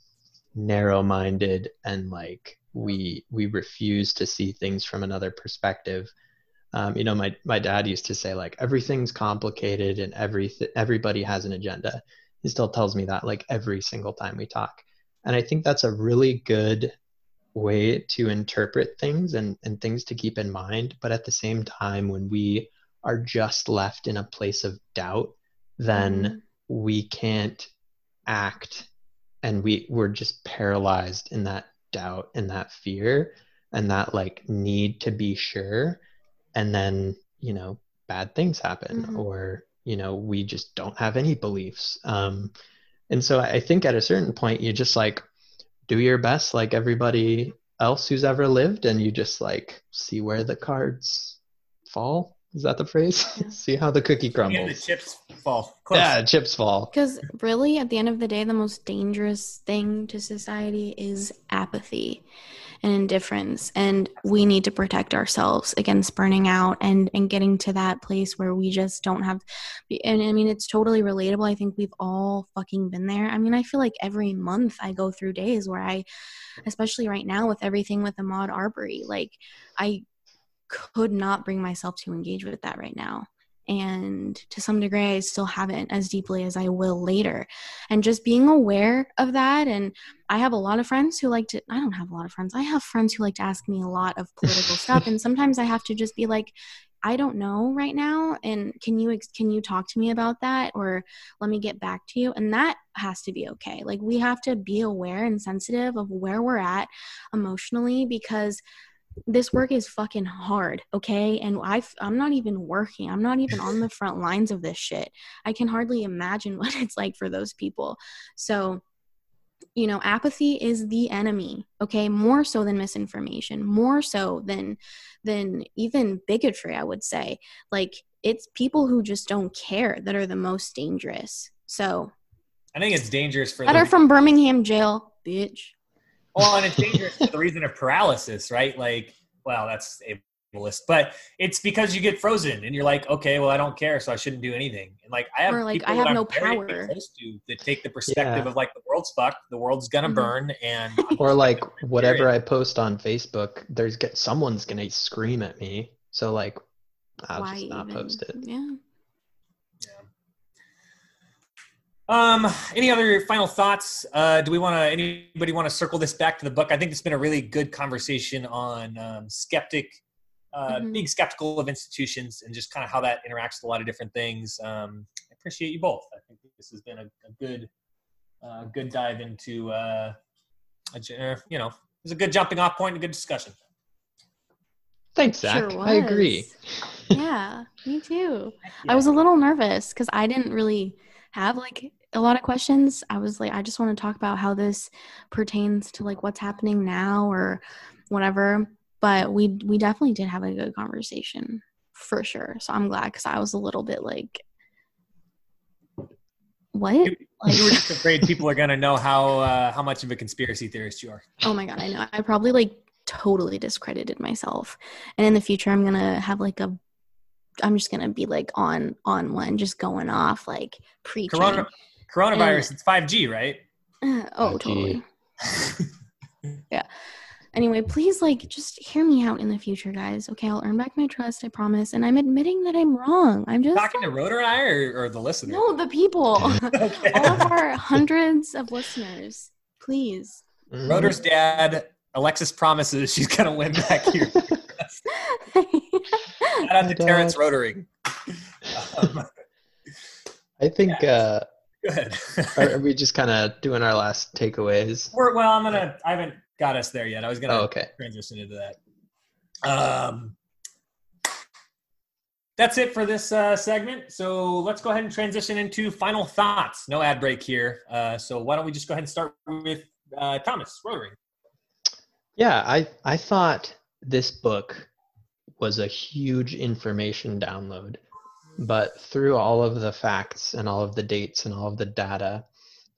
narrow-minded and like we we refuse to see things from another perspective. Um, you know, my my dad used to say like everything's complicated and every everybody has an agenda. He still tells me that like every single time we talk. And I think that's a really good way to interpret things and, and things to keep in mind. But at the same time, when we are just left in a place of doubt, then mm-hmm. we can't act and we, we're just paralyzed in that doubt and that fear and that like need to be sure. And then, you know, bad things happen mm-hmm. or, you know, we just don't have any beliefs. Um, and so I think at a certain point, you just like, do your best like everybody else who's ever lived and you just like see where the cards fall is that the phrase yeah. see how the cookie crumbles yeah, the chips fall Close. yeah chips fall because really at the end of the day the most dangerous thing to society is apathy and indifference and we need to protect ourselves against burning out and and getting to that place where we just don't have and i mean it's totally relatable. I think we've all fucking been there. I mean i feel like every month i go through days where i especially right now with everything with Ahmaud Arbery like i could not bring myself to engage with that right now and to some degree i still haven't as deeply as i will later. And just being aware of that and i have a lot of friends who like to i don't have a lot of friends i have friends who like to ask me a lot of political stuff and sometimes i have to just be like i don't know right now and can you can you talk to me about that or let me get back to you? And that has to be okay. Like we have to be aware and sensitive of where we're at emotionally because this work is fucking hard, okay? And I I'm not even working. I'm not even on the front lines of this shit. I can hardly imagine what it's like for those people. So, you know, apathy is the enemy, okay? More so than misinformation, more so than than even bigotry, I would say. Like it's people who just don't care that are the most dangerous. So, I think it's dangerous for that are from Birmingham jail, bitch. Well, and it's dangerous for the reason of paralysis, right? Like, well, that's ableist, but it's because you get frozen and you're like, okay, well, I don't care, so I shouldn't do anything. And like, I have or like I have no power close to that take the perspective yeah. of like the world's fucked, the world's gonna mm-hmm. burn, and or like whatever I post on Facebook, there's get someone's gonna scream at me. So like, I'll Why just not even? post it. Yeah. Um, any other final thoughts? Uh, do we want to, anybody want to circle this back to the book? I think it's been a really good conversation on um, skeptic, uh, mm-hmm. being skeptical of institutions and just kind of how that interacts with a lot of different things. Um, I appreciate you both. I think this has been a, a good, uh, good dive into, uh, uh, you know, it was a good jumping off point and a good discussion. Thanks, Zach. Sure I agree. yeah, me too. I was a little nervous because I didn't really have like a lot of questions. I was like, I just want to talk about how this pertains to like what's happening now or whatever. But we we definitely did have a good conversation for sure. So I'm glad because I was a little bit like, what? You, Like, you were just afraid people are gonna know how uh, how much of a conspiracy theorist you are. oh my god, I know. I probably like totally discredited myself, and in the future, I'm gonna have like a. I'm just gonna be like on on one, just going off like preaching. Corona, coronavirus. It's five G, right? Uh, oh, 5G. totally. Yeah. Anyway, please like just hear me out in the future, guys. Okay, I'll earn back my trust, I promise. And I'm admitting that I'm wrong. I'm just Talking to Roder and I or, or the listener? no the people, Okay. all of our hundreds of listeners. Please. Mhm. Roder's dad, Alexis promises she's gonna win back here. Shout out to Dad. Terrence Rotoring. Um, I think uh, good. are, are we just kind of doing our last takeaways? We're, well, I'm gonna. I haven't got us there yet. I was gonna Oh, okay. transition into that. Um, that's it for this uh, segment. So let's go ahead and transition into final thoughts. No ad break here. Uh, so why don't we just go ahead and start with uh, Thomas Rotary? Yeah, I I thought this book was a huge information download, but through all of the facts and all of the dates and all of the data,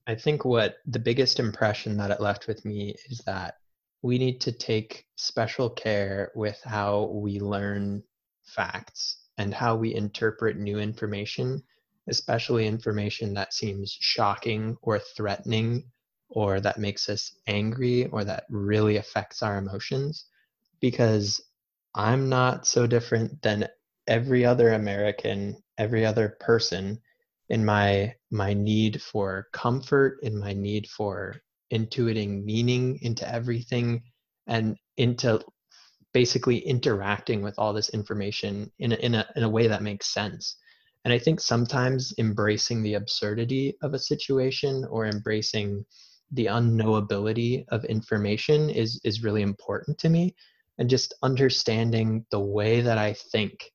I think what the biggest impression that it left with me is that we need to take special care with how we learn facts and how we interpret new information, especially information that seems shocking or threatening or that makes us angry or that really affects our emotions. Because I'm not so different than every other American, every other person in my my need for comfort, in my need for intuiting meaning into everything and into basically interacting with all this information in a, in a in a way that makes sense. And I think sometimes embracing the absurdity of a situation or embracing the unknowability of information is is really important to me and just understanding the way that I think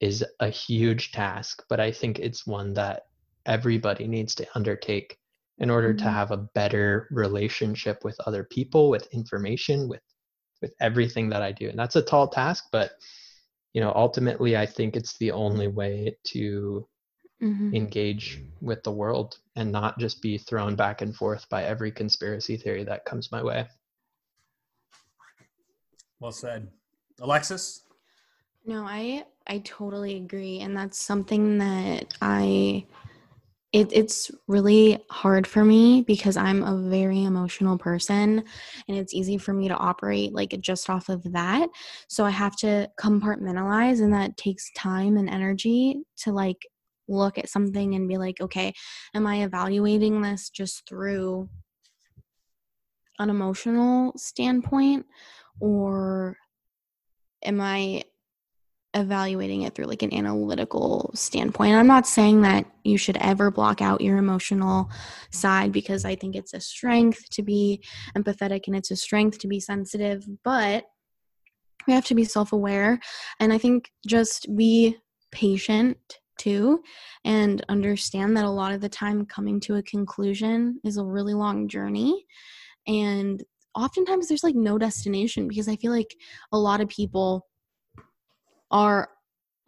is a huge task but I think it's one that everybody needs to undertake in order to Mhm. have a better relationship with other people with information with with everything that I do and that's a tall task but you know ultimately I think it's the only way to Mhm. engage with the world and not just be thrown back and forth by every conspiracy theory that comes my way. Well said, Alexis. No, I I totally agree, and that's something that I it, it's really hard for me because I'm a very emotional person, and it's easy for me to operate like just off of that. So I have to compartmentalize, and that takes time and energy to like look at something and be like, okay, am I evaluating this just through an emotional standpoint, or am I evaluating it through like an analytical standpoint. I'm not saying that you should ever block out your emotional side because I think it's a strength to be empathetic and it's a strength to be sensitive, but we have to be self aware. And I think just be patient too and understand that a lot of the time coming to a conclusion is a really long journey. And oftentimes there's like no destination because I feel like a lot of people are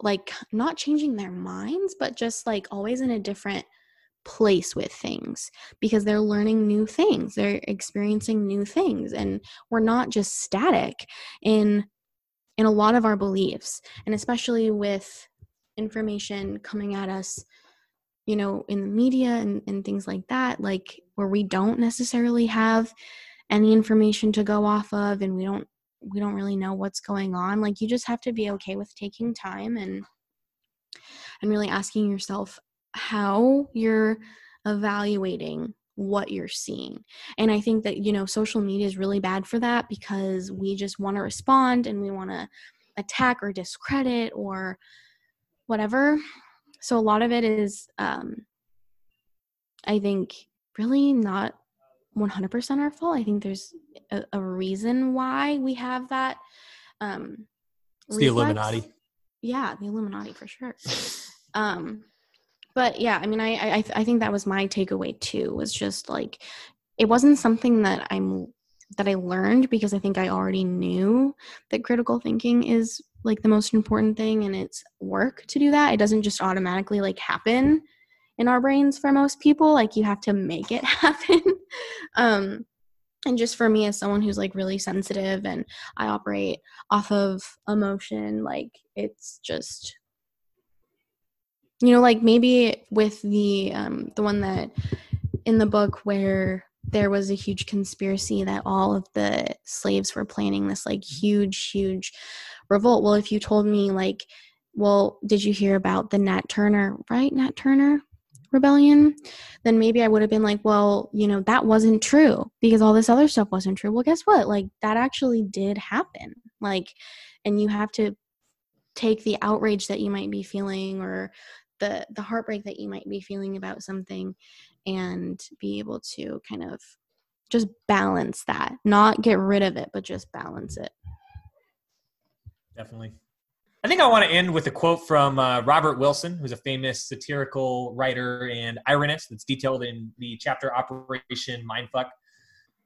like not changing their minds, but just like always in a different place with things because they're learning new things, they're experiencing new things, and we're not just static in in a lot of our beliefs, and especially with information coming at us you know in the media and, and things like that like where we don't necessarily have any information to go off of and we don't we don't really know what's going on like you just have to be okay with taking time and and really asking yourself how you're evaluating what you're seeing. And i think that you know social media is really bad for that because we just want to respond and we want to attack or discredit or whatever. So a lot of it is um i think really not 100% our fault. I think there's a, a reason why we have that. Um, it's the Illuminati. Yeah, the Illuminati for sure. Um, but yeah, I mean, I, I I think that was my takeaway too. Was just like it wasn't something that I'm that I learned because I think I already knew that critical thinking is like the most important thing and it's work to do that. It doesn't just automatically like happen in our brains for most people. Like you have to make it happen. um and just for me as someone who's like really sensitive and I operate off of emotion, like it's just you know like maybe with the um the one that in the book where there was a huge conspiracy that all of the slaves were planning this like huge huge revolt. Well if you told me like well did you hear about the nat turner? Right nat turner rebellion then maybe i would have been like well you know that wasn't true because all this other stuff wasn't true. Well guess what? Like that actually did happen. Like and you have to take the outrage that you might be feeling or the the heartbreak that you might be feeling about something and be able to kind of just balance that not get rid of it but just balance it. Definitely i think i want to end with a quote from uh, robert wilson who's a famous satirical writer and ironist that's detailed in the chapter operation mindfuck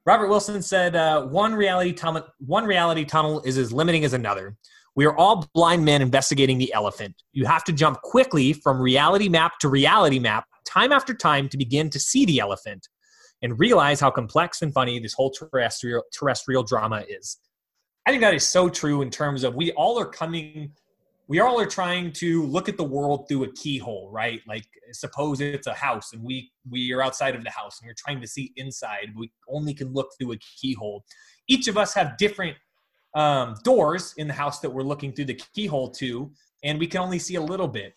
robert wilson said uh, one reality tunnel one reality tunnel is as limiting as another we are all blind men investigating the elephant. You have to jump quickly from reality map to reality map, time after time, to begin to see the elephant and realize how complex and funny this whole terrestrial terrestrial drama is. I think that is so true in terms of we all are coming we all are trying to look at the world through a keyhole, right? Like suppose it's a house and we we are outside of the house and we're trying to see inside. We only can look through a keyhole. Each of us have different um, doors in the house that we're looking through the keyhole to, and we can only see a little bit.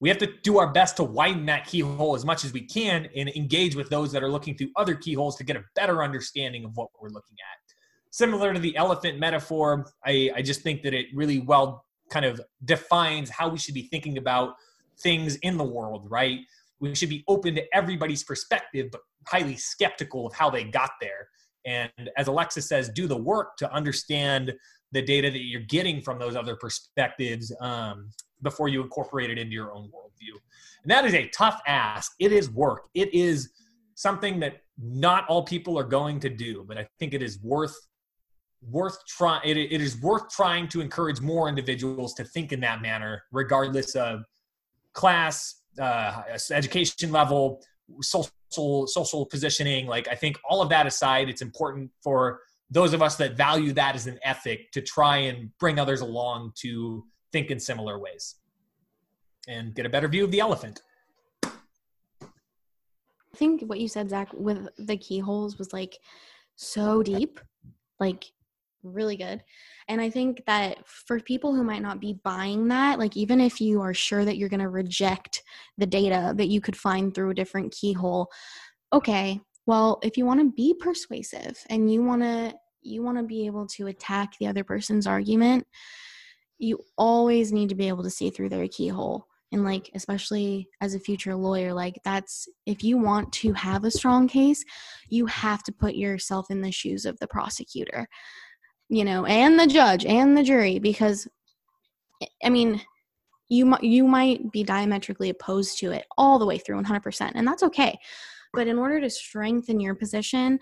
We have to do our best to widen that keyhole as much as we can and engage with those that are looking through other keyholes to get a better understanding of what we're looking at. Similar to the elephant metaphor, I, I just think that it really well kind of defines how we should be thinking about things in the world, right? We should be open to everybody's perspective, but highly skeptical of how they got there. And as Alexis says, do the work to understand the data that you're getting from those other perspectives um, before you incorporate it into your own worldview. And that is a tough ask. It is work. It is something that not all people are going to do, but I think it is worth worth trying. It, it is worth trying to encourage more individuals to think in that manner, regardless of class, uh, education level, social social positioning like i think all of that aside it's important for those of us that value that as an ethic to try and bring others along to think in similar ways and get a better view of the elephant i think what you said zach with the keyholes was like so deep like really good. And I think that for people who might not be buying that, like even if you are sure that you're going to reject the data that you could find through a different keyhole, okay, well, if you want to be persuasive and you want to you want to be able to attack the other person's argument, you always need to be able to see through their keyhole. And like especially as a future lawyer like that's if you want to have a strong case you have to put yourself in the shoes of the prosecutor you know, and the judge and the jury because I mean, you you might be diametrically opposed to it all the way through 100% and that's okay. But in order to strengthen your position,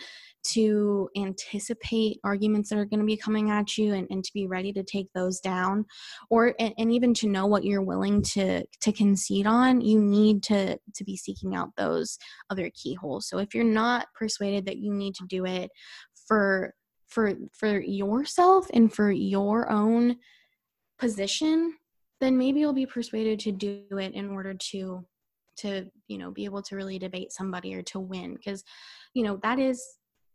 to anticipate arguments that are going to be coming at you and, and to be ready to take those down or and, and, even to know what you're willing to to concede on you need to to be seeking out those other keyholes so if you're not persuaded that you need to do it for for for yourself and for your own position then maybe you'll be persuaded to do it in order to to you know be able to really debate somebody or to win. Because you know that is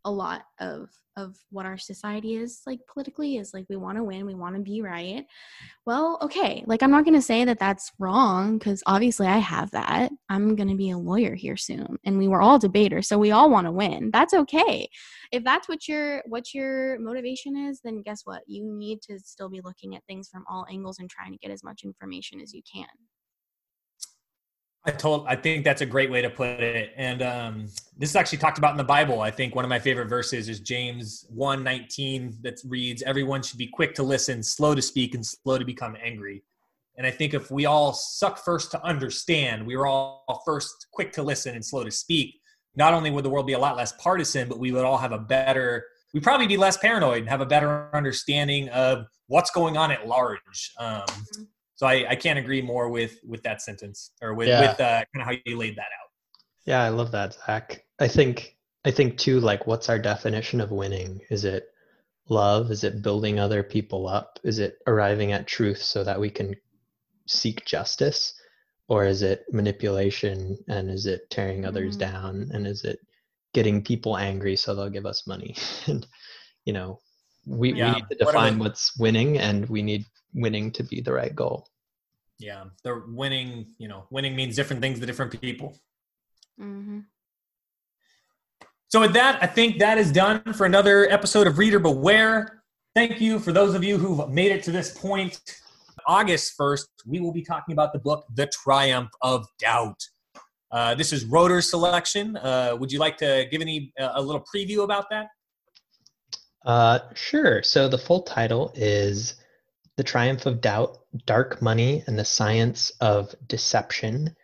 a lot of of what our society is like politically is like we want to win we want to be right. Well okay like i'm not going to say that that's wrong because obviously i have that. I'm going to be a lawyer here soon and we were all debaters so we all want to win. That's okay. If that's what your what your motivation is then guess what? You need to still be looking at things from all angles and trying to get as much information as you can I told I think that's a great way to put it. And um, this is actually talked about in the Bible. I think one of my favorite verses is James 1:19 that reads, Everyone should be quick to listen, slow to speak, and slow to become angry. And I think if we all suck first to understand, we were all first quick to listen and slow to speak, not only would the world be a lot less partisan, but we would all have a better, we'd probably be less paranoid and have a better understanding of what's going on at large. Um, so I, I can't agree more with with that sentence or with Yeah. with uh, kind of how you laid that out. Yeah, I love that, Zach. I think I think too, like what's our definition of winning? Is it love? Is it building other people up? Is it arriving at truth so that we can seek justice? Or is it manipulation and is it tearing others Mhm. down? And is it getting people angry so they'll give us money? and you know, we, Yeah, we need to what are define the- what's winning and we need winning to be the right goal. Yeah, they're winning. You know, winning means different things to different people. hmm So with that, I think that is done for another episode of Reader Beware. Thank you for those of you who've made it to this point. August 1st, we will be talking about the book The Triumph of Doubt. Uh, this is Roder's selection. Uh, would you like to give any uh, a little preview about that? Uh, sure. So the full title is The Triumph of Doubt, Dark Money, and the Science of Deception.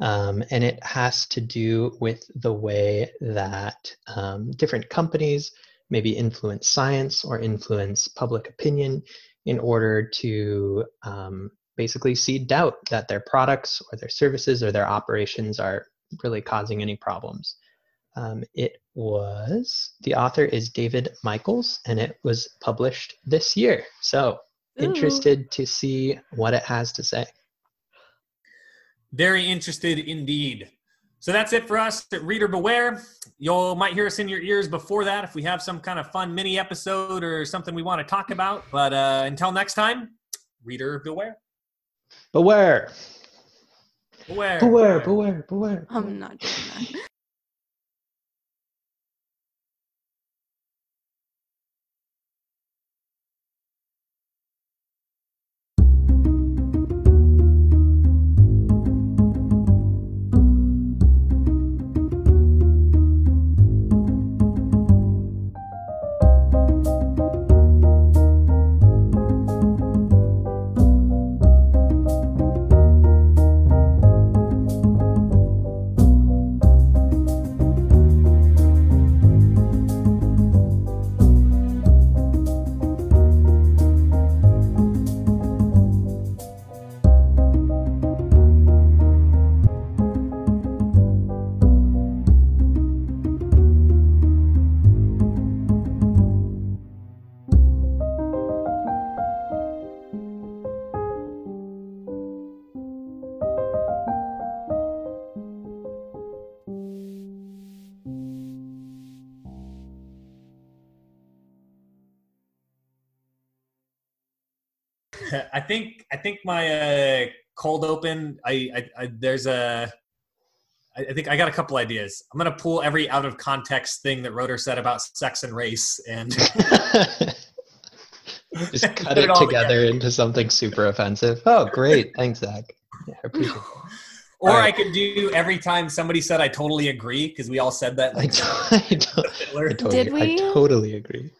Um, and it has to do with the way that um, different companies maybe influence science or influence public opinion in order to um, basically seed doubt that their products or their services or their operations are really causing any problems. Um, it was, the author is David Michaels, and it was published this year. So, interested to see what it has to say. Very interested indeed. So that's it for us at Reader Beware. You might hear us in your ears before that if we have some kind of fun mini episode or something we want to talk about. But uh, until next time, Reader Beware. Beware! Beware. Beware, beware, beware. I'm not doing that. I think I think my uh, cold open. I, I, I there's a. I think I got a couple ideas. I'm gonna pull every out of context thing that Roder said about sex and race, and Just cut it, it together, together. into something super offensive. Oh, great. Thanks, Zach. Yeah, I appreciate or All I could do every time somebody said I totally agree because we all said that I, like to- I, to- I totally, Did I totally agree.